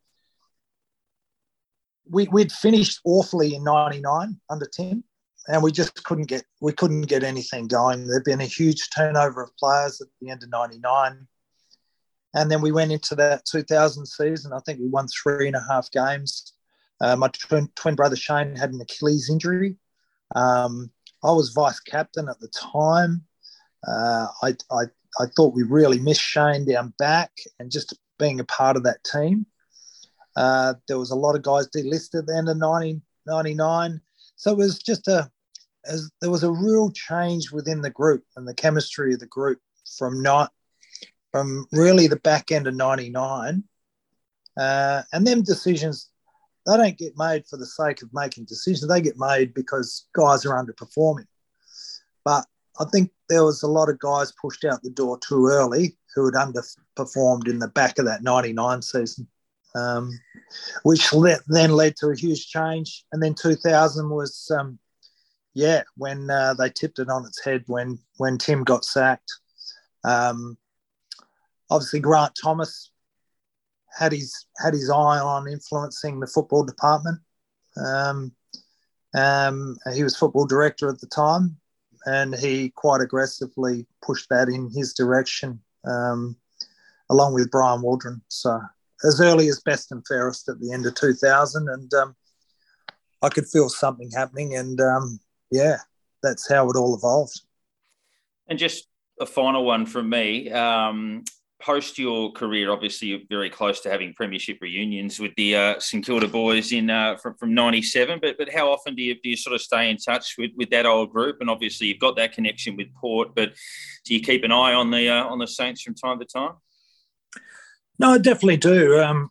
Speaker 5: We, we'd finished awfully in 99 under Tim and we just couldn't get we couldn't get anything going. There'd been a huge turnover of players at the end of '99, and then we went into that 2000 season. I think we won three and a half games. Uh, my twin, twin, brother Shane had an Achilles injury. Um, I was vice captain at the time. Uh, I, I I thought we really missed Shane down back, and just being a part of that team. Uh, there was a lot of guys delisted at the end of 1999. So it was just a, as there was a real change within the group and the chemistry of the group from not from really the back end of 99 uh, and them decisions they don't get made for the sake of making decisions. They get made because guys are underperforming. But i think there was a lot of guys pushed out the door too early who had underperformed in the back of that 99 season um, which then led to a huge change. And then 2000 was um, yeah, when uh, they tipped it on its head when when Tim got sacked. Um, obviously, Grant Thomas had his had his eye on influencing the football department. Um, um, he was football director at the time, and he quite aggressively pushed that in his direction, um, along with Brian Waldron. So as early as best and fairest at the end of 2000, and um, I could feel something happening, and um, yeah, that's how it all evolved.
Speaker 1: And just a final one from me. Um, post your career, obviously you're very close to having premiership reunions with the uh, St Kilda boys in uh, from, from '97. But but how often do you do you sort of stay in touch with, with that old group? And obviously you've got that connection with Port, but do you keep an eye on the uh, on the Saints from time to time?
Speaker 5: No, I definitely do. Um,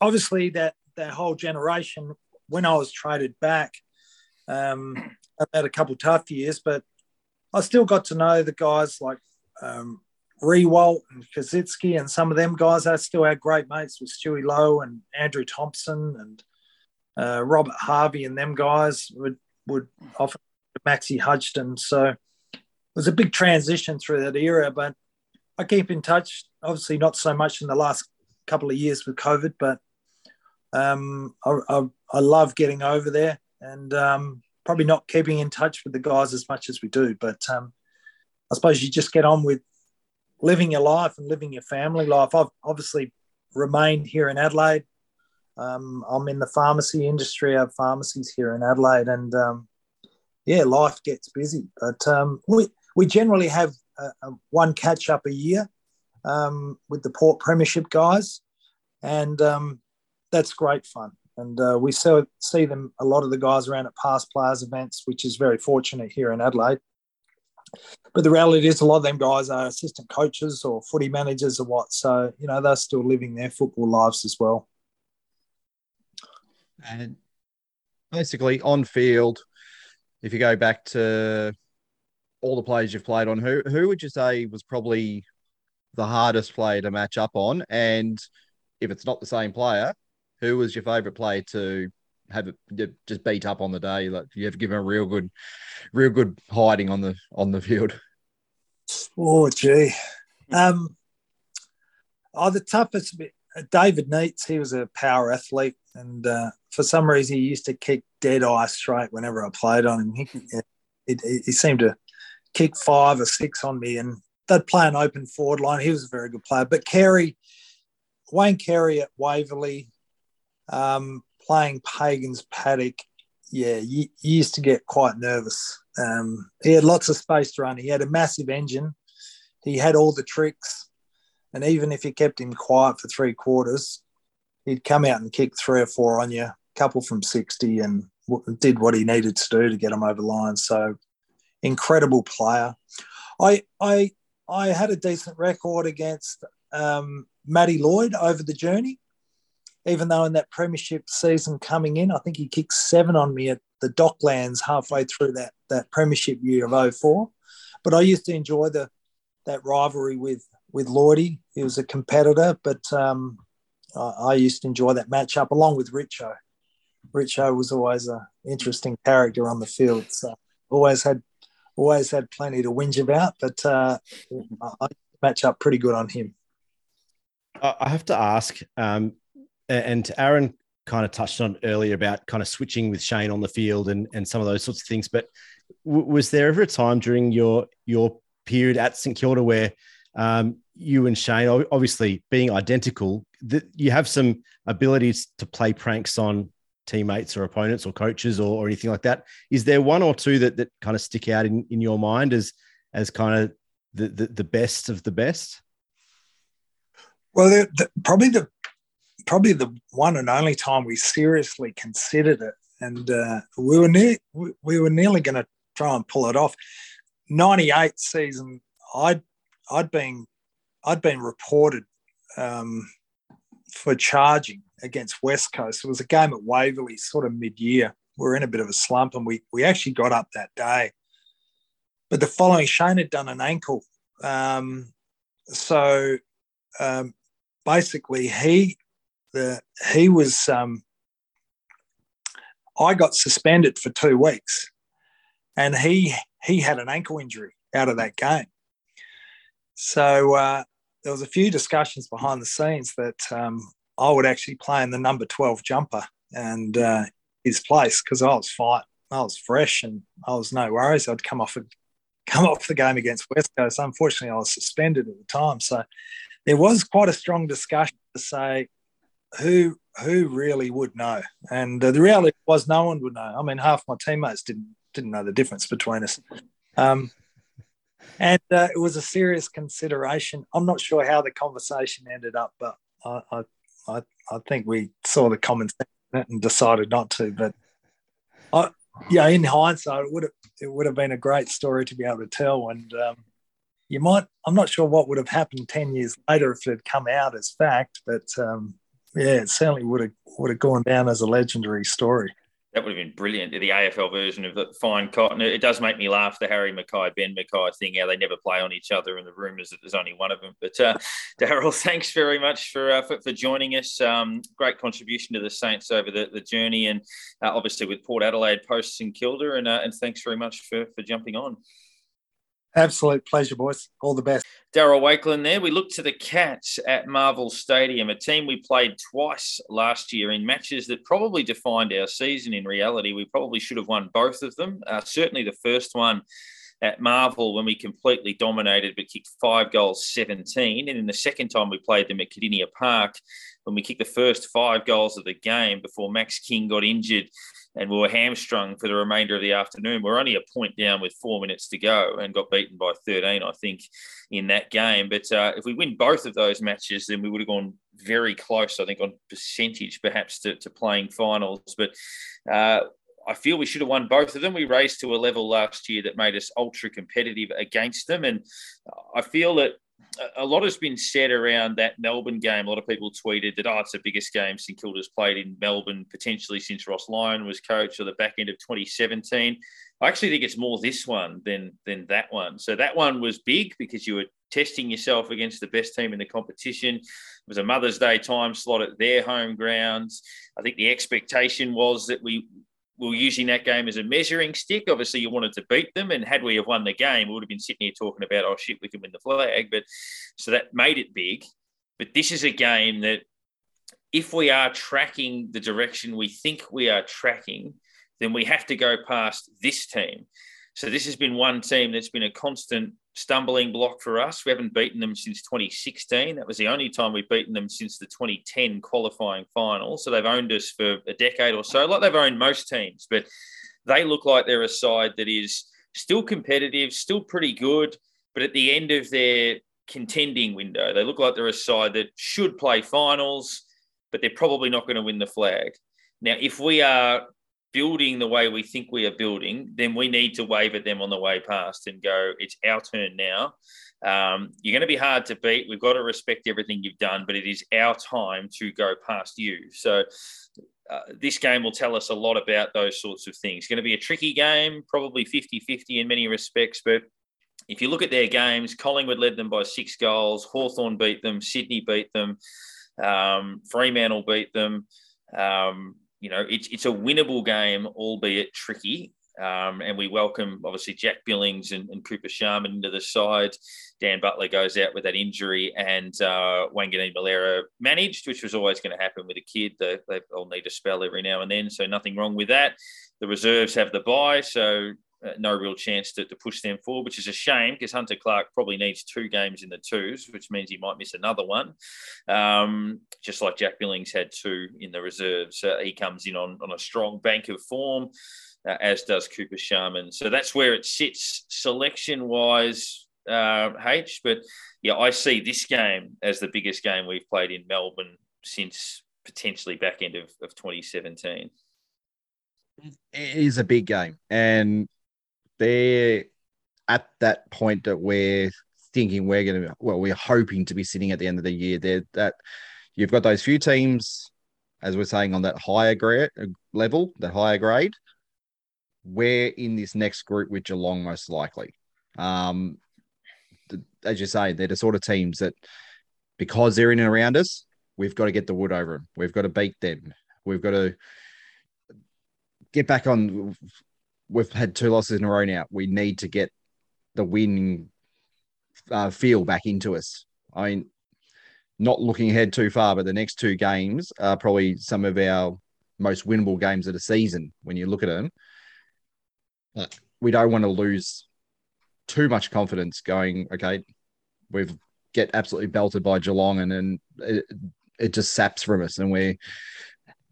Speaker 5: obviously that that whole generation when I was traded back, um, I've had a couple tough years, but I still got to know the guys like um, Riewoldt and Koschitzke and some of them guys. I still had great mates with Stewie Loewe and Andrew Thompson and uh, Robert Harvey and them guys would would often Maxie Hudson. So it was a big transition through that era, but I keep in touch. Obviously, not so much in the last couple of years with COVID, but um, I, I, I, love getting over there and um, probably not keeping in touch with the guys as much as we do. But um, I suppose you just get on with living your life and living your family life. I've obviously remained here in Adelaide. Um, I'm in the pharmacy industry. I have pharmacies here in Adelaide, and um, yeah, life gets busy. But um, we we generally have a, a one catch up a year um, with the Port Premiership guys, and um, that's great fun. And uh, we see, see them, a lot of the guys around at past players events, which is very fortunate here in Adelaide. But the reality is, a lot of them guys are assistant coaches or footy managers or what. So, you know, they're still living their football lives as well.
Speaker 3: And basically, on field, if you go back to all the players you've played on, who who would you say was probably the hardest player to match up on? And if it's not the same player, who was your favourite player to have it just beat up on the day? Like you have to give him a real good, real good hiding on the on the field.
Speaker 5: Oh gee, um, oh the toughest bit. David Neitz, he was a power athlete, and uh, for some reason he used to kick dead eye straight whenever I played on him. He, it, he seemed to kick five or six on me, and they'd play an open forward line. He was a very good player. But Carey, Wayne Carey at Waverley, um, playing Pagans Paddock, yeah, you, you, used to get quite nervous. Um, he had lots of space to run. He had a massive engine. He had all the tricks. And even if you kept him quiet for three quarters, he'd come out and kick three or four on you, a couple from 60, and did what he needed to do to get him over the line. So, incredible player. I, I, I had a decent record against um, Matty Lloyd over the journey. Even though in that premiership season coming in, I think he kicked seven on me at the Docklands halfway through that that premiership year of 04. But I used to enjoy the that rivalry with with Lloydie. He was a competitor, but um, I, I, used to enjoy that matchup along with Richo. Richo was always an interesting character on the field, so always had always had plenty to whinge about. But uh, I match up pretty good on him.
Speaker 2: I have to ask, um, and Aaron kind of touched on earlier about kind of switching with Shane on the field and, and some of those sorts of things. But w- was there ever a time during your your period at St Kilda where um, you and Shane, obviously being identical, that you have some abilities to play pranks on teammates or opponents or coaches or, or anything like that? Is there one or two that that kind of stick out in, in your mind as as kind of the, the, the best of the best?
Speaker 5: Well, the, the, probably the probably the one and only time we seriously considered it, and uh, we were we were nearly going to try and pull it off. Ninety eight season, I'd I'd been I'd been reported um, for charging against West Coast. It was a game at Waverley, sort of mid year. We were in a bit of a slump, and we we actually got up that day. But the following, Shane had done an ankle, um, so um, basically he the he was um, I got suspended for two weeks, and he he had an ankle injury out of that game. So uh, there was a few discussions behind the scenes that um, I would actually play in the number twelve jumper and uh, his place because I was fine, I was fresh, and I was no worries. I'd come off a come off the game against West Coast. Unfortunately, I was suspended at the time, so there was quite a strong discussion to say who who really would know, and uh, the reality was no one would know. I mean, half my teammates didn't didn't know the difference between us. Um, and uh, it was a serious consideration. I'm not sure how the conversation ended up, but I, I, I, think we saw the common sense and decided not to. But I, yeah, in hindsight, it would have it would have been a great story to be able to tell. And um, you might, I'm not sure what would have happened 10 years later if it had come out as fact, but um, yeah, it certainly would have, would have gone down as a legendary story.
Speaker 1: That would have been brilliant. The AFL version of the fine cotton. It does make me laugh the Harry McKay, Ben McKay thing, how they never play on each other, and the rumours that there's only one of them. But uh, Darryl, thanks very much for, uh, for, for joining us. Um, great contribution to the Saints over the, the journey, and uh, obviously with Port Adelaide posts in Kilda. And uh, and thanks very much for for jumping on.
Speaker 5: Absolute pleasure, boys. All the best.
Speaker 1: Darryl Wakelin there. We look to the Cats at Marvel Stadium, a team we played twice last year in matches that probably defined our season in reality. We probably should have won both of them. Uh, certainly the first one at Marvel when we completely dominated but kicked five goals 17. And in the second time we played them at Kardinia Park when we kicked the first five goals of the game before Max King got injured and we were hamstrung for the remainder of the afternoon. We are only a point down with four minutes to go and got beaten by 13, I think, in that game. But uh, if we win both of those matches, then we would have gone very close, I think, on percentage perhaps to, to playing finals. But uh, I feel we should have won both of them. We raised to a level last year that made us ultra competitive against them. And I feel that a lot has been said around that Melbourne game. A lot of people tweeted that, oh, it's the biggest game St Kilda's played in Melbourne potentially since Ross Lyon was coach or the back end of 2017. I actually think it's more this one than than that one. So that one was big because you were testing yourself against the best team in the competition. It was a Mother's Day time slot at their home grounds. I think the expectation was that we we were using that game as a measuring stick. Obviously, you wanted to beat them, and had we have won the game, we would have been sitting here talking about, oh shit, we can win the flag. But so that made it big. But this is a game that, if we are tracking the direction we think we are tracking, then we have to go past this team. So this has been one team that's been a constant stumbling block for us. We haven't beaten them since 2016. That was the only time we've beaten them since the 2010 qualifying final. So they've owned us for a decade or so, like they've owned most teams. But they look like they're a side that is still competitive, still pretty good. But at the end of their contending window, they look like they're a side that should play finals, but they're probably not going to win the flag. Now, if we are building the way we think we are building, then we need to wave at them on the way past and go, it's our turn now. Um, you're going to be hard to beat. We've got to respect everything you've done, but it is our time to go past you. So uh, this game will tell us a lot about those sorts of things. It's going to be a tricky game, probably 50 50 in many respects, but if you look at their games, Collingwood led them by six goals, Hawthorn beat them, Sydney beat them, um, Fremantle beat them. Um, you know, it's, it's a winnable game, albeit tricky. Um, and we welcome obviously Jack Billings and, and, Cooper Sharman into the side. Dan Butler goes out with that injury, and uh, Wanganeen-Milera managed, which was always going to happen with a kid. They, they all need a spell every now and then, so nothing wrong with that. The reserves have the bye, so no real chance to, to push them forward, which is a shame because Hunter Clark probably needs two games in the twos, which means he might miss another one. Um, just like Jack Billings had two in the reserves. Uh, he comes in on, on a strong bank of form, uh, as does Cooper Sharman. So that's where it sits selection wise, uh, H. But yeah, I see this game as the biggest game we've played in Melbourne since potentially back end of, of 2017
Speaker 3: it is a big game and they're at that point that we're thinking we're going to, well, we're hoping to be sitting at the end of the year. There, that you've got those few teams, as we're saying, on that higher grade level, that higher grade. We're in this next group with Geelong, most likely. Um, as you say, they're the sort of teams that, because they're in and around us, we've got to get the wood over them. We've got to beat them. We've got to get back on we've had two losses in a row now. We need to get the win uh, feel back into us. I mean, not looking ahead too far, but the next two games are probably some of our most winnable games of the season when you look at them. But we don't want to lose too much confidence going, okay, we've get absolutely belted by Geelong and then it, it just saps from us and we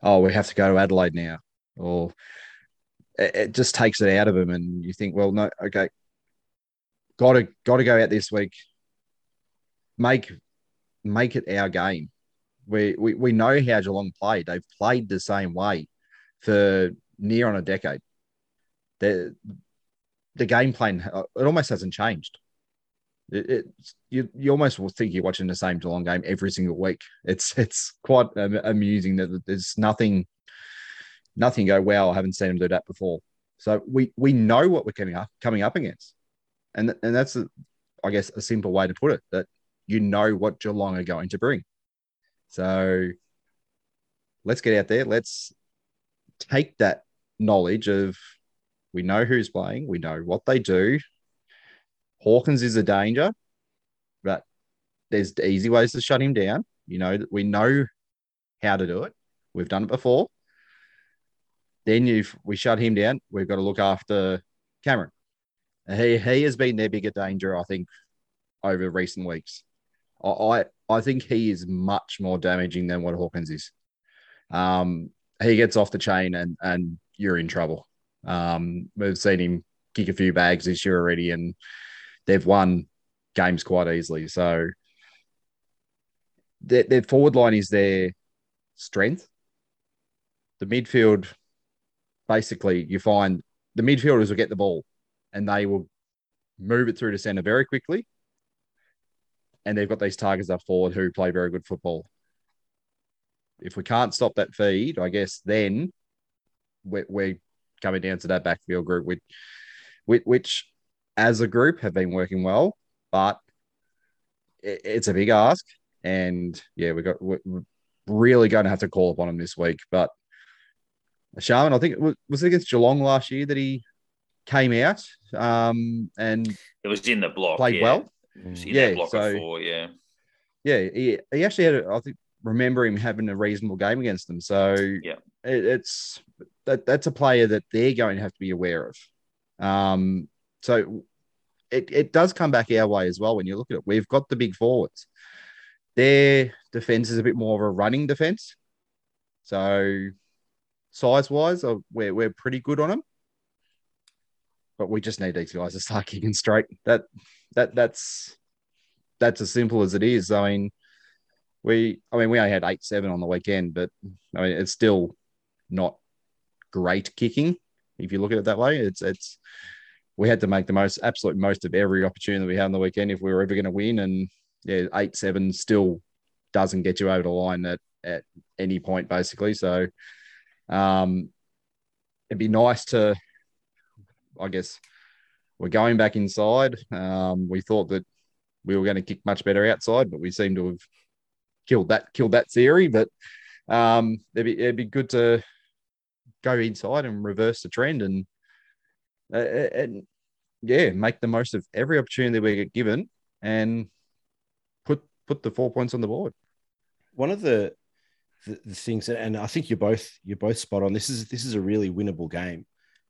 Speaker 3: oh, we have to go to Adelaide now. Or it, it just takes it out of him, and you think, well, no, okay, got to got to go out this week, make make it our game. We, we we know how Geelong played. They've played the same way for near on a decade. The the game plan uh, it almost hasn't changed. It, it, you you almost will think you're watching the same Geelong game every single week. It's it's quite amusing that there's nothing nothing go, wow, I haven't seen him do that before. So we we know what we're coming up coming up against, and and that's a, I guess a simple way to put it that you know what Geelong are going to bring. So let's get out there. Let's take that knowledge of we know who's playing, we know what they do. Hawkins is a danger, but there's easy ways to shut him down. You know, we know how to do it. We've done it before. Then you've we shut him down. We've got to look after Cameron. He he has been their bigger danger, I think, over recent weeks. I I, I think he is much more damaging than what Hawkins is. Um, he gets off the chain and and you're in trouble. Um, we've seen him kick a few bags this year already, and they've won games quite easily. So their, their forward line is their strength. The midfield basically you find the midfielders will get the ball and they will move it through to centre very quickly. And they've got these targets up forward who play very good football. If we can't stop that feed, I guess then we're, we're coming down to that backfield group, which, which as a group have been working well, but it's a big ask. And yeah, we got we're really going to have to call upon them this week. But Sharman, I think it was, was it against Geelong last year that he came out um, and
Speaker 1: it was in the block.
Speaker 3: Played
Speaker 1: yeah.
Speaker 3: well.
Speaker 1: yeah, so, before, yeah.
Speaker 3: Yeah, he, he actually had, a, I think, remember him having a reasonable game against them. So
Speaker 1: yeah,
Speaker 3: it, it's that that's a player that they're going to have to be aware of. Um, so it, it does come back our way as well when you look at it. We've got the big forwards. Their defense is a bit more of a running defense. So size wise, uh, we're, we're pretty good on them. But we just need these guys to start kicking straight. That that that's that's as simple as it is. I mean, we I mean we only had eight seven on the weekend, but I mean it's still not great kicking. If you look at it that way, it's it's we had to make the most absolute most of every opportunity we had on the weekend if we were ever going to win. And yeah, eight seven still doesn't get you over the line at at any point basically. So um, it'd be nice to, I guess, we're going back inside. Um, we thought that we were going to kick much better outside, but we seem to have killed that killed that theory. But um, it'd be it'd be good to go inside and reverse the trend and uh, and yeah, make the most of every opportunity we get given and put put the four points on the board.
Speaker 2: One of the the, the things, and I think you're both you're both spot on. This is this is a really winnable game,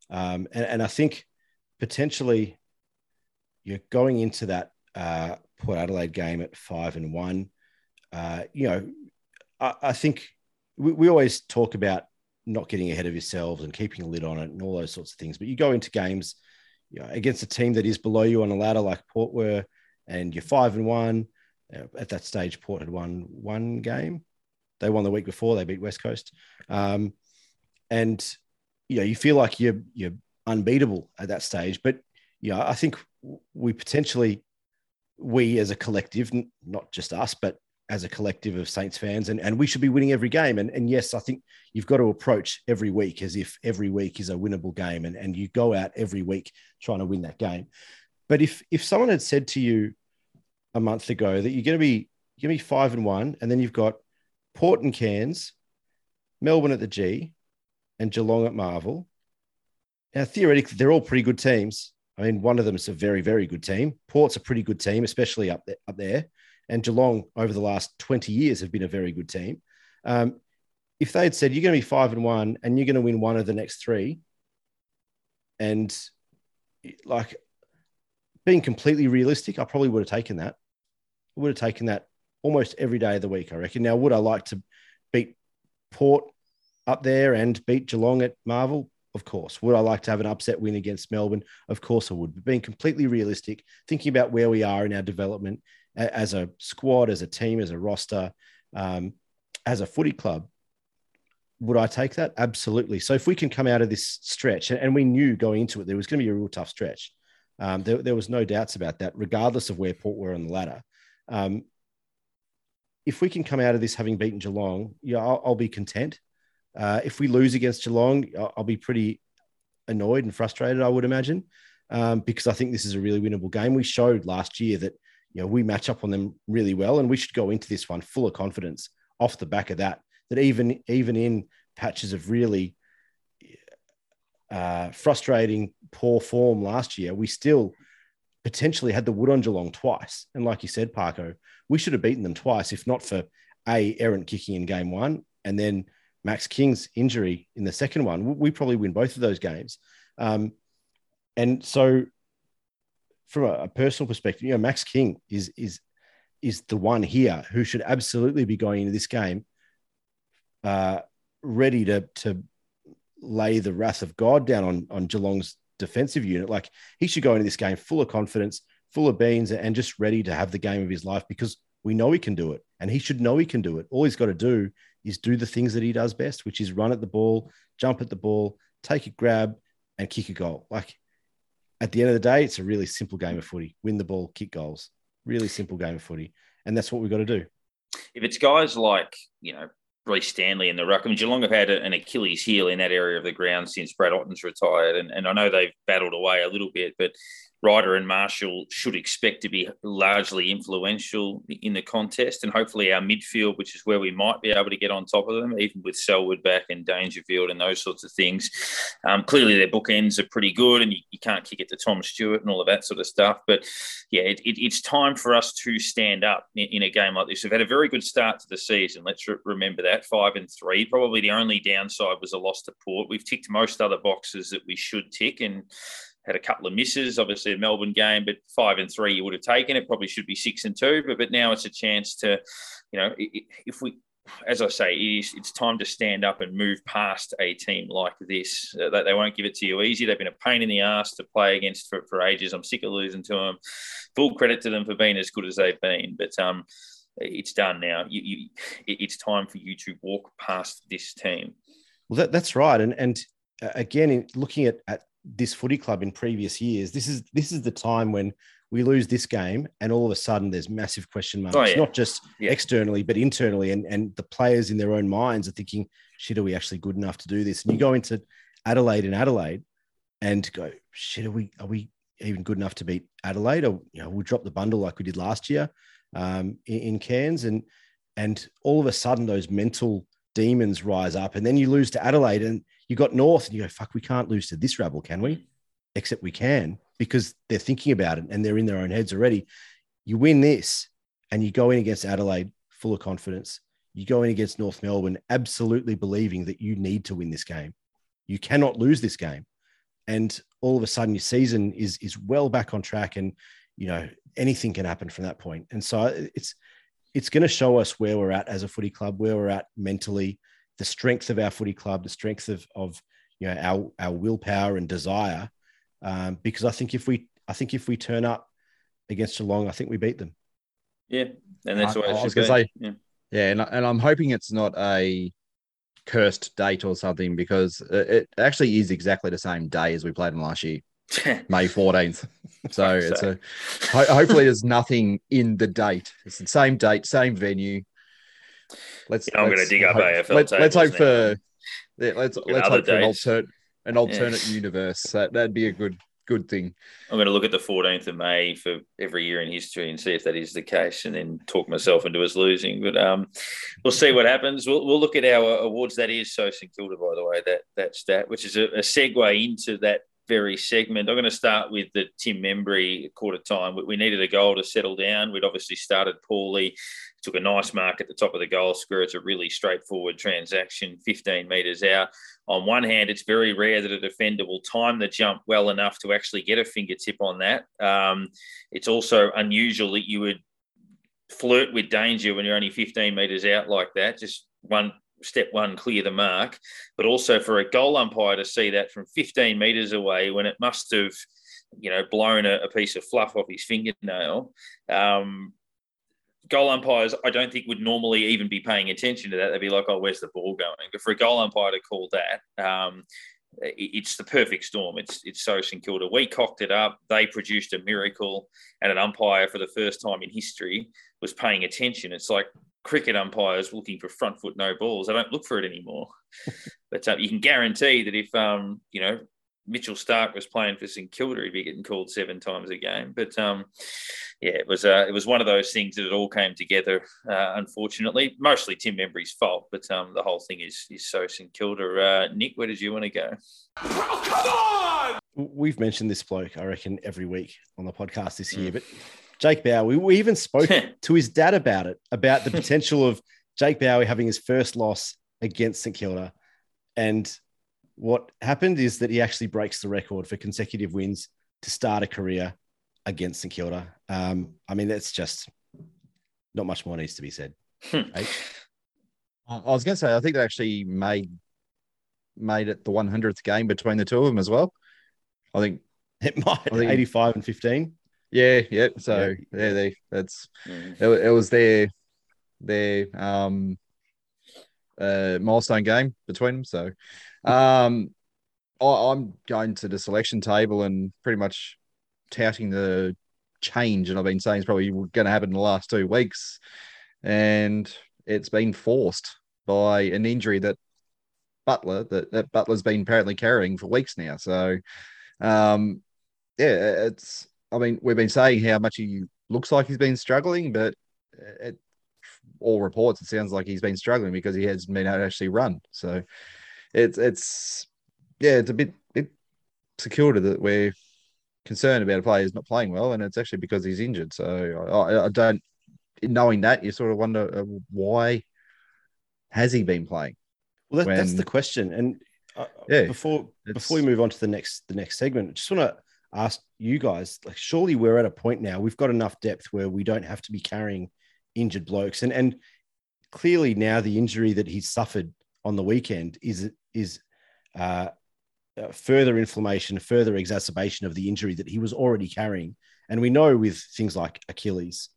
Speaker 2: um, and, and I think potentially you're going into that uh, Port Adelaide game at five and one. Uh, you know, I, I think we, we, always talk about not getting ahead of yourselves and keeping a lid on it and all those sorts of things. But you go into games you know, against a team that is below you on a ladder like Port were, and you're five and one. Uh, at that stage, Port had won one game. They won the week before. They beat West Coast, um, and you know you feel like you're you're unbeatable at that stage. But yeah, I think we potentially we as a collective, not just us, but as a collective of Saints fans, and, and we should be winning every game. And, and yes, I think you've got to approach every week as if every week is a winnable game, and, and you go out every week trying to win that game. But if if someone had said to you a month ago that you're going to be you're going to be five and one, and then you've got Port and Cairns, Melbourne at the G, and Geelong at Marvel. Now, theoretically, they're all pretty good teams. I mean, one of them is a very, very good team. Port's a pretty good team, especially up there. Up there. And Geelong, over the last 20 years, have been a very good team. Um, if they had said, you're going to be five and one and you're going to win one of the next three, and like being completely realistic, I probably would have taken that. I would have taken that almost every day of the week, I reckon. Now, would I like to beat Port up there and beat Geelong at Marvel? Of course. Would I like to have an upset win against Melbourne? Of course I would. But being completely realistic, thinking about where we are in our development as a squad, as a team, as a roster, um, as a footy club, would I take that? Absolutely. So if we can come out of this stretch, and we knew going into it, there was going to be a real tough stretch. Um, there, there, was no doubts about that, regardless of where Port were on the ladder. Um, if we can come out of this having beaten Geelong, yeah, I'll, I'll be content. Uh, if we lose against Geelong, I'll, I'll, be pretty annoyed and frustrated, I would imagine, um, because I think this is a really winnable game. We showed last year that you know we match up on them really well, and we should go into this one full of confidence off the back of that. That even even in patches of really uh, frustrating poor form last year, we still potentially had the wood on Geelong twice. And like you said, Parko, we should have beaten them twice, if not for a errant kicking in game one, and then Max King's injury in the second one. We probably win both of those games. Um, and so, from a, a, personal perspective, you know, Max King is is is the one here who should absolutely be going into this game uh, ready to to lay the wrath of God down on on Geelong's defensive unit. Like he should go into this game full of confidence, full of beans, and just ready to have the game of his life because we know he can do it, and he should know he can do it. All he's got to do is do the things that he does best, which is run at the ball, jump at the ball, take a grab, and kick a goal. Like at the end of the day, it's a really simple game of footy. Win the ball, kick goals. Really simple game of footy, and that's what we've got to do.
Speaker 1: If it's guys like you know Rhys Stanley and the ruck. I mean, Geelong have had an Achilles heel in that area of the ground since Brad Ottens retired, and, and I know they've battled away a little bit, but Ryder and Marshall should expect to be largely influential in the contest, and hopefully our midfield, which is where we might be able to get on top of them, even with Selwood back and Dangerfield and those sorts of things. Um, clearly, their bookends are pretty good, and you, you, can't kick it to Tom Stewart and all of that sort of stuff. But yeah, it, it, it's time for us to stand up in, in, a game like this. We've had a very good start to the season. Let's re- remember that five and three. Probably the only downside was a loss to Port. We've ticked most other boxes that we should tick, and had a couple of misses, obviously a Melbourne game, but five and three you would have taken it. Probably should be six and two, but but now it's a chance to, you know, if we, as I say, it is, it's time to stand up and move past a team like this. Uh, they, won't give it to you easy. They've been a pain in the ass to play against for, for ages. I'm sick of losing to them. Full credit to them for being as good as they've been, but um, it's done now. You, you, it's time for you to walk past this team.
Speaker 2: Well, that, that's right, and and again, in looking at, at this footy club in previous years, this is this is the time when we lose this game and all of a sudden there's massive question marks,
Speaker 1: Oh, yeah.
Speaker 2: not just
Speaker 1: Yeah.
Speaker 2: externally, but internally. And, and the players in their own minds are thinking, shit, are we actually good enough to do this? And you go into Adelaide and Adelaide and go, shit, are we, are we even good enough to beat Adelaide? Or, you know, we'll drop the bundle like we did last year um, in, in Cairns. And, and all of a sudden those mental demons rise up and then you lose to Adelaide and you got North and you go, fuck, we can't lose to this rabble, can we? Except we can because they're thinking about it and they're in their own heads already. You win this and you go in against Adelaide full of confidence. You go in against North Melbourne absolutely believing that you need to win this game. You cannot lose this game. And all of a sudden your season is is well back on track and you know anything can happen from that point. And so it's it's going to show us where we're at as a footy club, where we're at mentally, the strength of our footy club, the strength of of you know our our willpower and desire. Um, because I think if we I think if we turn up against Geelong, I think we beat them.
Speaker 1: Yeah, and that's
Speaker 3: I, I was
Speaker 1: going
Speaker 3: to say.
Speaker 1: Yeah,
Speaker 3: yeah and, and I'm hoping it's not a cursed date or something because it it actually is exactly the same day as we played them last year, May 14th. So
Speaker 1: Fuck's
Speaker 3: it's a ho- hopefully there's nothing in the date. It's the same date, same venue. Let's.
Speaker 1: Yeah, I'm gonna
Speaker 3: let's
Speaker 1: dig up
Speaker 3: hope-
Speaker 1: AFL
Speaker 3: Let's, let's hope
Speaker 1: tables
Speaker 3: for. Yeah, let's let's hope for an alternate an alternate universe. That that'd be a good good thing.
Speaker 1: I'm going to look at the 14th of May for every year in history and see if that is the case, and then talk myself into us losing. But um, we'll see what happens. We'll, we'll look at our awards. That is so St Kilda, by the way, that that stat, which is a, a segue into that very segment. I'm going to start with the Tim Membrey quarter time. We, we needed a goal to settle down. We'd obviously started poorly. Took a nice mark at the top of the goal square. It's a really straightforward transaction, 15 metres out on one hand, it's very rare that a defender will time the jump well enough to actually get a fingertip on that. Um, it's also unusual that you would flirt with danger when you're only 15 metres out like that. Just one step one, clear the mark. But also for a goal umpire to see that from 15 metres away when it must have, you know, blown a, a piece of fluff off his fingernail. Um, goal umpires, I don't think would normally even be paying attention to that. They'd be like, "Oh, where's the ball going?" But for a goal umpire to call that, um, it- it's the perfect storm. It's it's so St Kilda. We cocked it up. They produced a miracle, and an umpire for the first time in history was paying attention. It's like cricket umpires looking for front foot no balls. They don't look for it anymore. but uh, you can guarantee that if um, you know Mitchell Starc was playing for St Kilda, he'd be getting called seven times a game. But um, yeah, it was uh, it was one of those things that it all came together. Uh, unfortunately, mostly Tim Membrey's fault, but um, the whole thing is is so St Kilda. Uh, Nick, where did you want to go? Come on!
Speaker 2: We've mentioned this bloke, I reckon, every week on the podcast this year. But Jake Bowey, we even spoke to his dad about it, about the potential of Jake Bowey having his first loss against St Kilda. And what happened is that he actually breaks the record for consecutive wins to start a career against St Kilda. Um, I mean, that's just not much more needs to be said. Right?
Speaker 3: I I was going to say, I think they actually made made it the 100th game between the two of them as well. I think,
Speaker 2: It might
Speaker 3: I think-
Speaker 2: 85 and 15.
Speaker 3: yeah, yeah. So
Speaker 2: Yeah.
Speaker 3: yeah, they that's
Speaker 1: Mm.
Speaker 3: it, it was their their um uh milestone game between them. So um I, I'm going to the selection table and pretty much touting the change, and I've been saying it's probably going to happen in the last two weeks, and it's been forced by an injury that Butler that, that Butler's been apparently carrying for weeks now. So um yeah, it's I mean, we've been saying how much he looks like he's been struggling, but it, all reports, it sounds like he's been struggling because he hasn't been able to actually run. So it's it's yeah, it's a bit bit secure that we're concerned about a player who's not playing well, and it's actually because he's injured. So I, I don't knowing that you sort of wonder uh, why has he been playing?
Speaker 2: Well, that, that's the question. And uh,
Speaker 3: Yeah,
Speaker 2: before
Speaker 3: it's-
Speaker 2: before we move on to the next the next segment, I just want to ask you guys. Like, surely we're at a point now. We've got enough depth where we don't have to be carrying injured blokes, and and clearly now the injury that he's suffered on the weekend is is uh, further inflammation, further exacerbation of the injury that he was already carrying. And we know with things like Achilles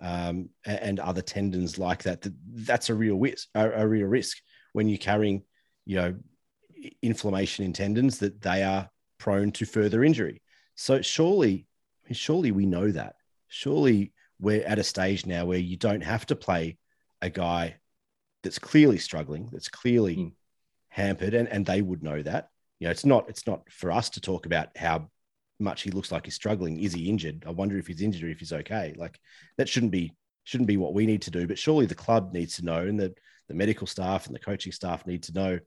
Speaker 2: um, and other tendons like that, that that's a real risk, a, a real risk when you're carrying, you know, inflammation in tendons that they are prone to further injury. So surely, surely we know that. Surely we're at a stage now where you don't have to play a guy that's clearly struggling, that's clearly mm. hampered, and, and they would know that. You know, it's not it's not for us to talk about how much he looks like he's struggling. Is he injured? I wonder if he's injured or if he's okay. Like that shouldn't be shouldn't be what we need to do. But surely the club needs to know, and the the medical staff and the coaching staff need to know,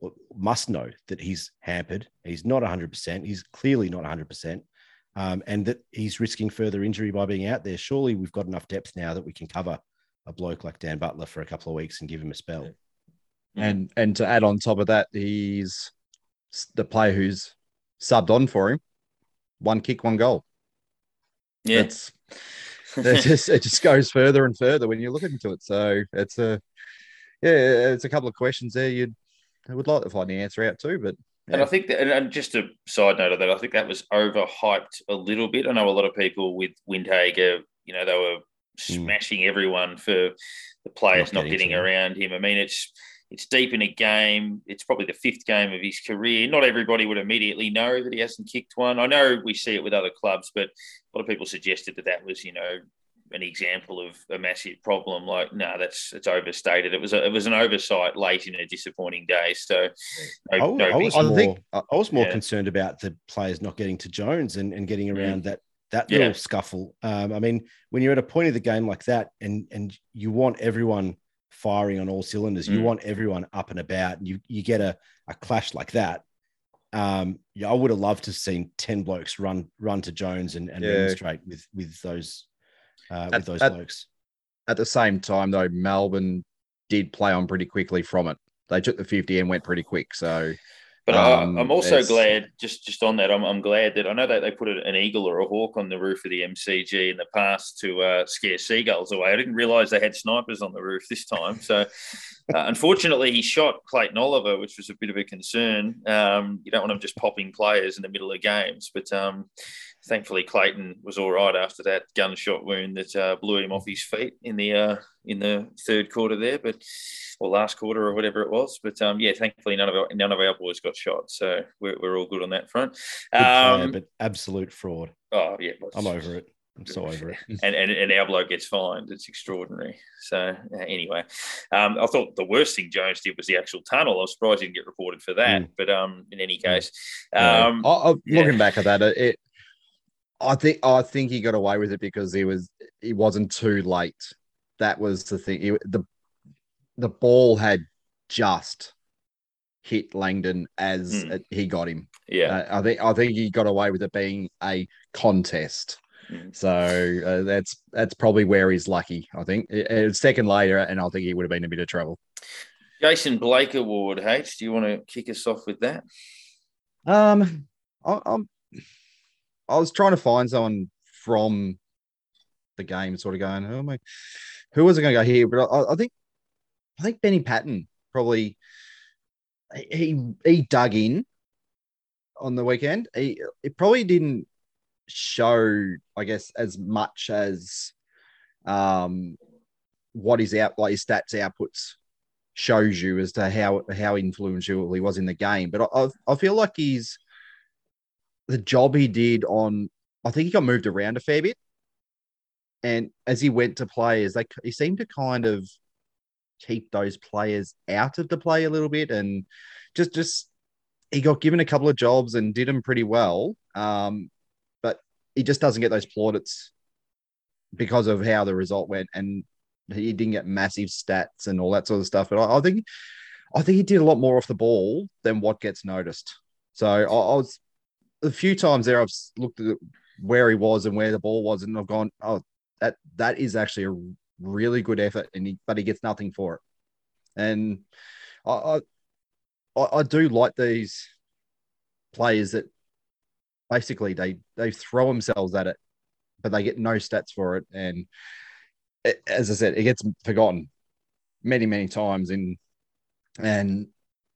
Speaker 2: or must know that he's hampered. He's not 100. percent He's clearly not 100. percent um, and that he's risking further injury by being out there. Surely we've got enough depth now that we can cover a bloke like Dan Butler for a couple of weeks and give him a spell. Mm.
Speaker 3: And and to add on top of that, he's the player who's subbed on for him. One kick, one goal.
Speaker 1: Yeah,
Speaker 3: it's it just it just goes further and further when you look into it. So it's a yeah, it's a couple of questions there. You'd I would like to find the answer out too, but
Speaker 1: yeah. And I think that, and just a side note of that, I think that was overhyped a little bit. I know a lot of people with Windhager, you know, they were. Smashing mm. everyone for the players not, not getting, around him. I mean, it's it's deep in a game. It's probably the fifth game of his career. Not everybody would immediately know that he hasn't kicked one. I know we see it with other clubs, but a lot of people suggested that that was, you know, an example of a massive problem. Like, no, that's it's overstated. It was a, it was an oversight late in a disappointing day. So,
Speaker 2: no, I, no I, was more, think, I was more yeah. concerned about the players not getting to Jones and, and getting mm. around mm. that that little yeah. scuffle. Um, I mean, when you're at a point of the game like that, and and you want everyone firing on all cylinders, mm. you want everyone up and about, and you you get a a clash like that. Um, yeah, I would have loved to have seen ten blokes run run to Jones and, and yeah. demonstrate with with those uh, with those
Speaker 3: at,
Speaker 2: blokes.
Speaker 3: At the same time, though, Melbourne did play on pretty quickly from it. They took the 50 and went pretty quick. So,
Speaker 1: but um, I'm also glad, just just on that, I'm, I'm glad that I know that they put an eagle or a hawk on the roof of the MCG in the past to uh, scare seagulls away. I didn't realise they had snipers on the roof this time. So, uh, unfortunately, he shot Clayton Oliver, which was a bit of a concern. Um, you don't want them just popping players in the middle of games, but um, thankfully Clayton was all right after that gunshot wound that uh, blew him off his feet in the uh, in the third quarter there, but or last quarter or whatever it was. But um, yeah, thankfully none of our, none of our boys got shot, so we're, we're all good on that front. Um,
Speaker 2: player, but absolute fraud.
Speaker 1: Oh yeah,
Speaker 2: I'm over it. I'm so over it.
Speaker 1: and, and, and our bloke gets fined. It's extraordinary. So uh, anyway, um, I thought the worst thing Jones did was the actual tunnel. I was surprised he didn't get reported for that. Mm. But um, in any case, um,
Speaker 3: I, I, looking yeah. back at that, it, I think I think he got away with it because he was he wasn't too late. That was the thing. He, the the ball had just hit Langdon as mm. he got him.
Speaker 1: Yeah,
Speaker 3: uh, I think I think he got away with it being a contest. Mm. So uh, that's that's probably where he's lucky. I think a second later, and I think he would have been in a bit of trouble.
Speaker 1: Jason Blake Award, H. Do you want to kick us off with that?
Speaker 3: Um, I, I'm I was trying to find someone from the game, sort of going, "Oh my, who was it going to go here?" But I, I, think, I think Benny Paton probably he he dug in on the weekend. He it probably didn't show, I guess, as much as um what his out like his stats outputs shows you as to how how influential he was in the game. But I I feel like he's the job he did on, I think he got moved around a fair bit. And as he went to players, they he seemed to kind of keep those players out of the play a little bit, and just just he got given a couple of jobs and did them pretty well. Um, but he just doesn't get those plaudits because of how the result went, and he didn't get massive stats and all that sort of stuff. But I, I think I think he did a lot more off the ball than what gets noticed. So I, I was a few times there, I've looked at where he was and where the ball was, and I've gone, oh, that that is actually a really good effort, and he, but he gets nothing for it. And I, I, I do like these players that basically they they throw themselves at it, but they get no stats for it. And it, as I said, it gets forgotten many many times, and and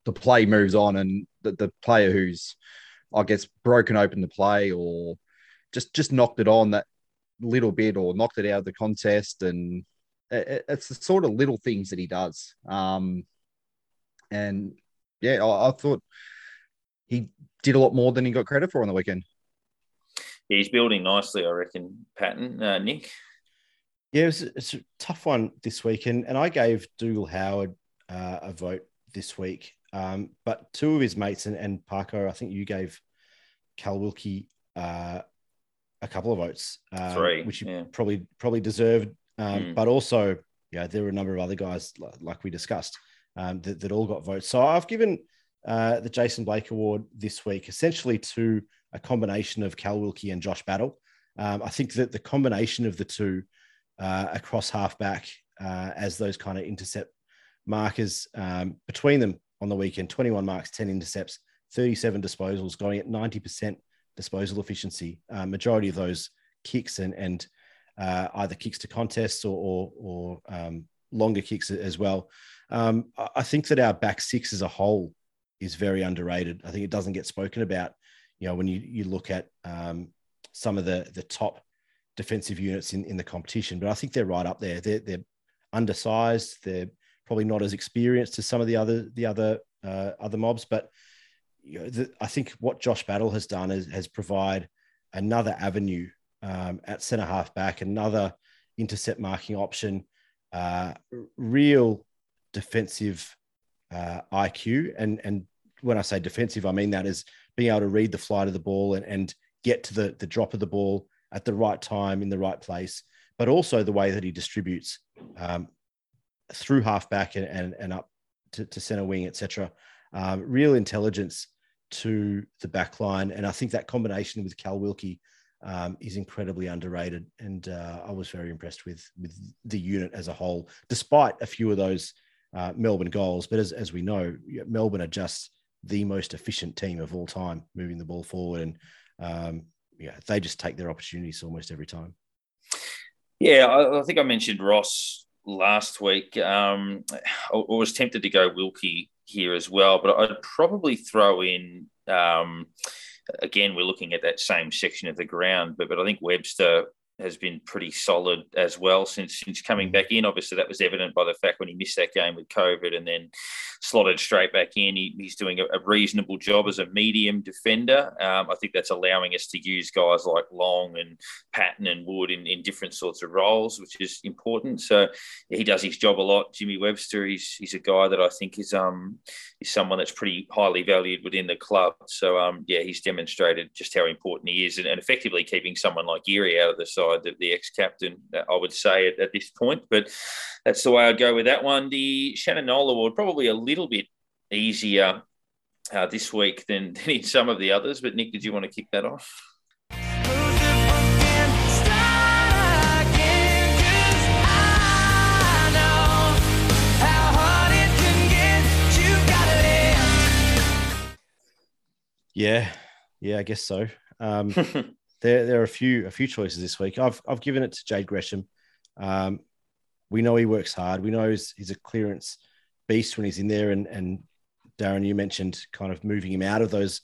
Speaker 3: the play moves on, and the, the player who's I guess broken open the play or just just knocked it on that little bit or knocked it out of the contest and it, it's the sort of little things that he does um and yeah, I, I, thought he did a lot more than he got credit for on the weekend.
Speaker 1: Yeah, he's building nicely, I reckon. Paton, uh, Nick.
Speaker 2: Yeah, it's, it's, a tough one this week, and, and I gave Dougal Howard uh, a vote this week. Um, but two of his mates and, and Parker, I think you gave Cal Wilkie uh, a couple of votes,
Speaker 1: uh, Three,
Speaker 2: which you
Speaker 1: yeah.
Speaker 2: probably probably deserved. Um, mm. But also, yeah, there were a number of other guys like we discussed um, that, that all got votes. So I've given uh, the Jason Blake Award this week essentially to a combination of Cal Wilkie and Josh Battle. Um, I think that the combination of the two uh, across halfback uh, as those kind of intercept markers um, between them on the weekend 21 marks, 10 intercepts, 37 disposals, going at 90% disposal efficiency. Uh, majority of those kicks and, and uh, either kicks to contests or, or, or um, longer kicks as well. Um, I think that our back six as a whole is very underrated. I think it doesn't get spoken about. You know, when you, you look at um, some of the the top defensive units in, in the competition, but I think they're right up there. They're, they're undersized. They're probably not as experienced as some of the other the other uh, other mobs, but you know, the, I think what Josh Battle has done is has provide another avenue um, at centre half back, another intercept marking option, uh, real defensive uh, IQ. And and when I say defensive, I mean that is being able to read the flight of the ball and, and get to the, the drop of the ball at the right time in the right place, but also the way that he distributes um, through halfback and, and, and up to, to center wing, etc. Um, real intelligence to the back line. And I think that combination with Cal Wilkie um, is incredibly underrated. And uh, I was very impressed with, with the unit as a whole, despite a few of those uh, Melbourne goals. But as, as we know, Melbourne are just the most efficient team of all time, moving the ball forward. And um, yeah, they just take their opportunities almost every time.
Speaker 1: Yeah, I, I think I mentioned Ross last week. Um, I, I was tempted to go Wilkie here as well, but I'd probably throw in. Um, again, we're looking at that same section of the ground, but but I think Webster has been pretty solid as well since since coming mm. back in. Obviously, that was evident by the fact when he missed that game with COVID and then slotted straight back in. He, he's doing a, a, reasonable job as a medium defender. Um, I think that's allowing us to use guys like Long and Paton and Wood in, in different sorts of roles, which is important. So he does his job a lot. Jimmy Webster, he's, he's a guy that I think is um someone that's pretty highly valued within the club. So um yeah, he's demonstrated just how important he is and, and effectively keeping someone like Geary out of the side, the, the ex-captain, I would say at, at this point. But that's the way I'd go with that one. The Shannon Award, probably a little bit easier uh, this week than, than in some of the others. But Nick, did you want to kick that off?
Speaker 2: Yeah, yeah, I guess so. Um, there, there are a few, a few choices this week. I've, I've given it to Jade Gresham. Um, we know he works hard. We know he's, he's a clearance beast when he's in there. And, and Darren, you mentioned kind of moving him out of those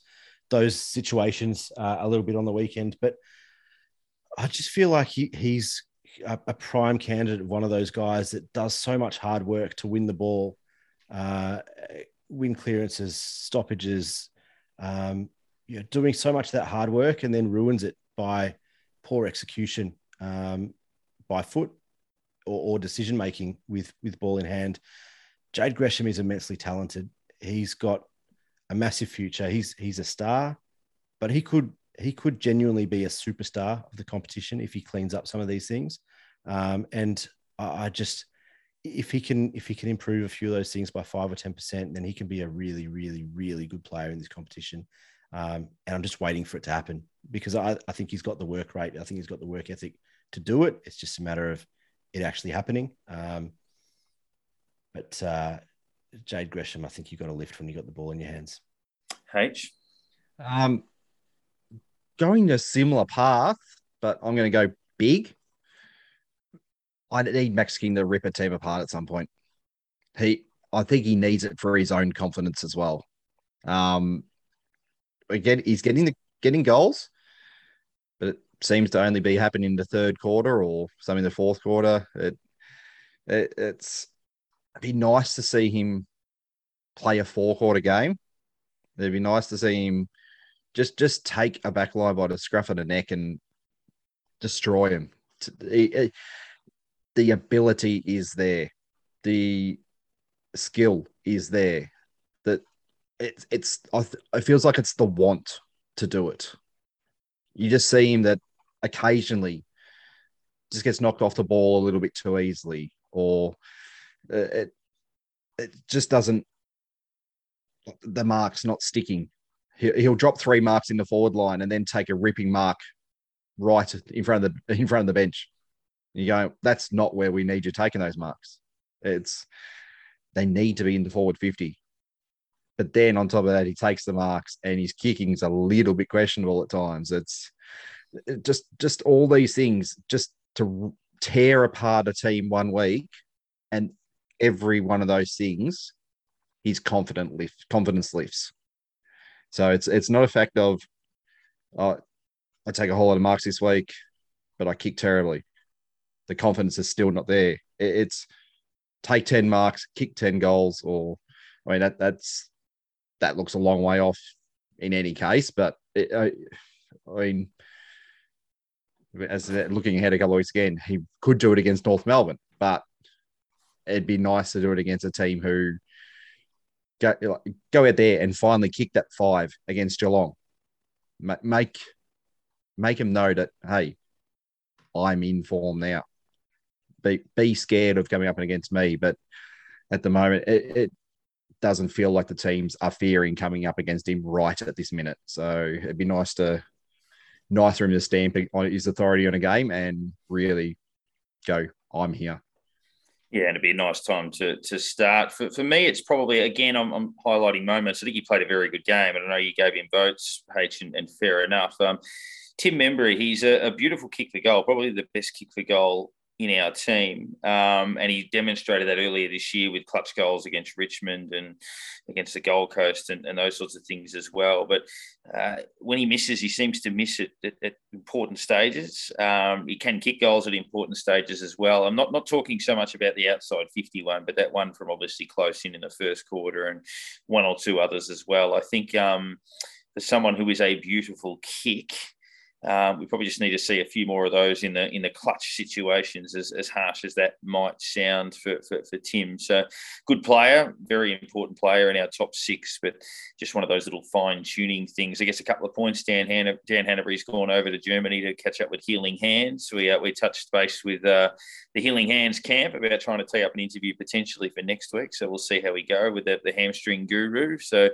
Speaker 2: those situations uh, a little bit on the weekend, but I just feel like he, he's a, a, prime candidate, one of those guys that does so much hard work to win the ball, uh, win clearances, stoppages, um, you know, doing so much of that hard work and then ruins it by poor execution um, by foot or, or decision making with with ball in hand. Jade Gresham is immensely talented. He's got a massive future. He's he's a star, but he could he could genuinely be a superstar of the competition if he cleans up some of these things. Um, and I, I, just if he can if he can improve a few of those things by five or ten percent, then he can be a really really really good player in this competition. Um, and I'm just waiting for it to happen because I, I think he's got the work rate. I think he's got the work ethic to do it. It's just a matter of it actually happening. Um, but uh, Jade Gresham, I think you got a lift when you got the ball in your hands.
Speaker 1: H.
Speaker 3: Um, going a similar path, but I'm going to go big. I need Max King to rip a team apart at some point. He, I think he needs it for his own confidence as well. Um, again, he's getting the getting goals, but it seems to only be happening in the third quarter or some in the fourth quarter. It, it it's it'd be nice to see him play a four quarter game. It'd be nice to see him just just take a back line by the scruff of the neck and destroy him. The ability is there, the skill is there. That it's it's it feels like it's the want to do it. You just see him that occasionally just gets knocked off the ball a little bit too easily, or uh, it it just doesn't. The mark's not sticking. He'll drop three marks in the forward line and then take a ripping mark right in front of the in front of the bench. You go, that's not where we need you taking those marks. It's they need to be in the forward 50. But then on top of that, he takes the marks and his kicking is a little bit questionable at times. It's just just all these things just to tear apart a team one week and every one of those things his confident lift confidence lifts so it's it's not a fact of oh, i take a whole lot of marks this week but i kick terribly the confidence is still not there it, it's take 10 marks kick 10 goals or i mean that that's that looks a long way off in any case but it, I, I mean as looking ahead a couple of weeks again, he could do it against North Melbourne, but it'd be nice to do it against a team who go, go out there and finally kick that five against Geelong. Make make him know that hey, I'm in form now. Be be scared of coming up and against me, but at the moment it, it doesn't feel like the teams are fearing coming up against him right at this minute. So it'd be nice to nice for him to stamp his authority on a game and really go, I'm here.
Speaker 1: Yeah, and it'd be a nice time to to start. For, for me, it's probably, again, I'm, I'm highlighting moments. I think he played a very good game, and I know you gave him votes, H, and, and fair enough. Um, Tim Membrey, he's a, a, beautiful kick for goal, probably the best kick for goal in our team. Um, and he demonstrated that earlier this year with clutch goals against Richmond and against the Gold Coast and, and those sorts of things as well. But uh, when he misses, he seems to miss it at, at important stages. Um, he can kick goals at important stages as well. I'm not, not talking so much about the outside 51, but that one from obviously close in in the first quarter and one or two others as well. I think um, for someone who is a beautiful kick, um, we probably just need to see a few more of those in the in the clutch situations, as, as harsh as that might sound for, for, for Tim. So, good player, very important player in our top six, but just one of those little fine tuning things. I guess a couple of points. Dan Han- Dan Hannebery's gone over to Germany to catch up with Healing Hands. We uh, we touched base with uh, the Healing Hands camp about trying to tee up an interview potentially for next week. So we'll see how we go with the, the hamstring guru. So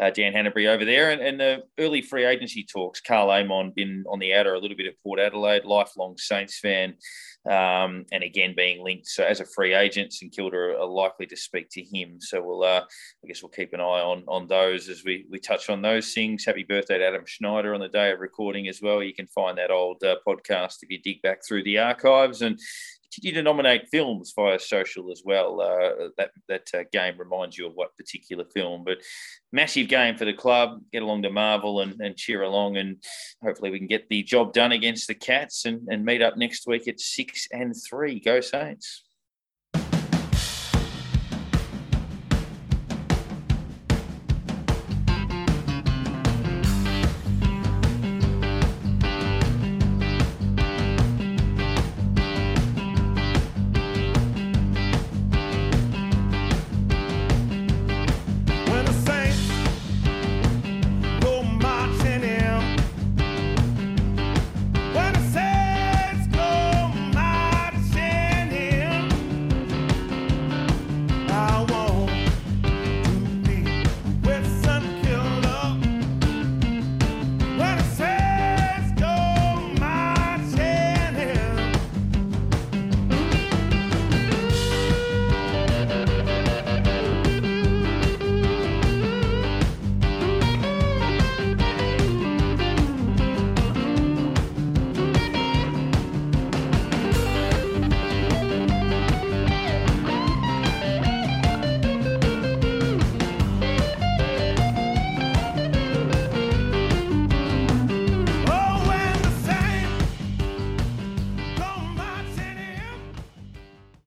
Speaker 1: uh, Dan Hannebery over there. And, and, the early free agency talks, Karl Amon been on the outer a little bit at Port Adelaide, lifelong Saints fan, um, and again being linked. So as a free agent, St Kilda are likely to speak to him. So we'll, uh, I guess we'll keep an eye on on those as we we touch on those things. Happy birthday to Adam Schneider on the day of recording as well. You can find that old uh, podcast if you dig back through the archives and continue to nominate films via social as well. Uh, that that uh, game reminds you of what particular film, but massive game for the club. Get along to Marvel and, and cheer along, and hopefully we can get the job done against the Cats and, and meet up next week at six and three. Go Saints!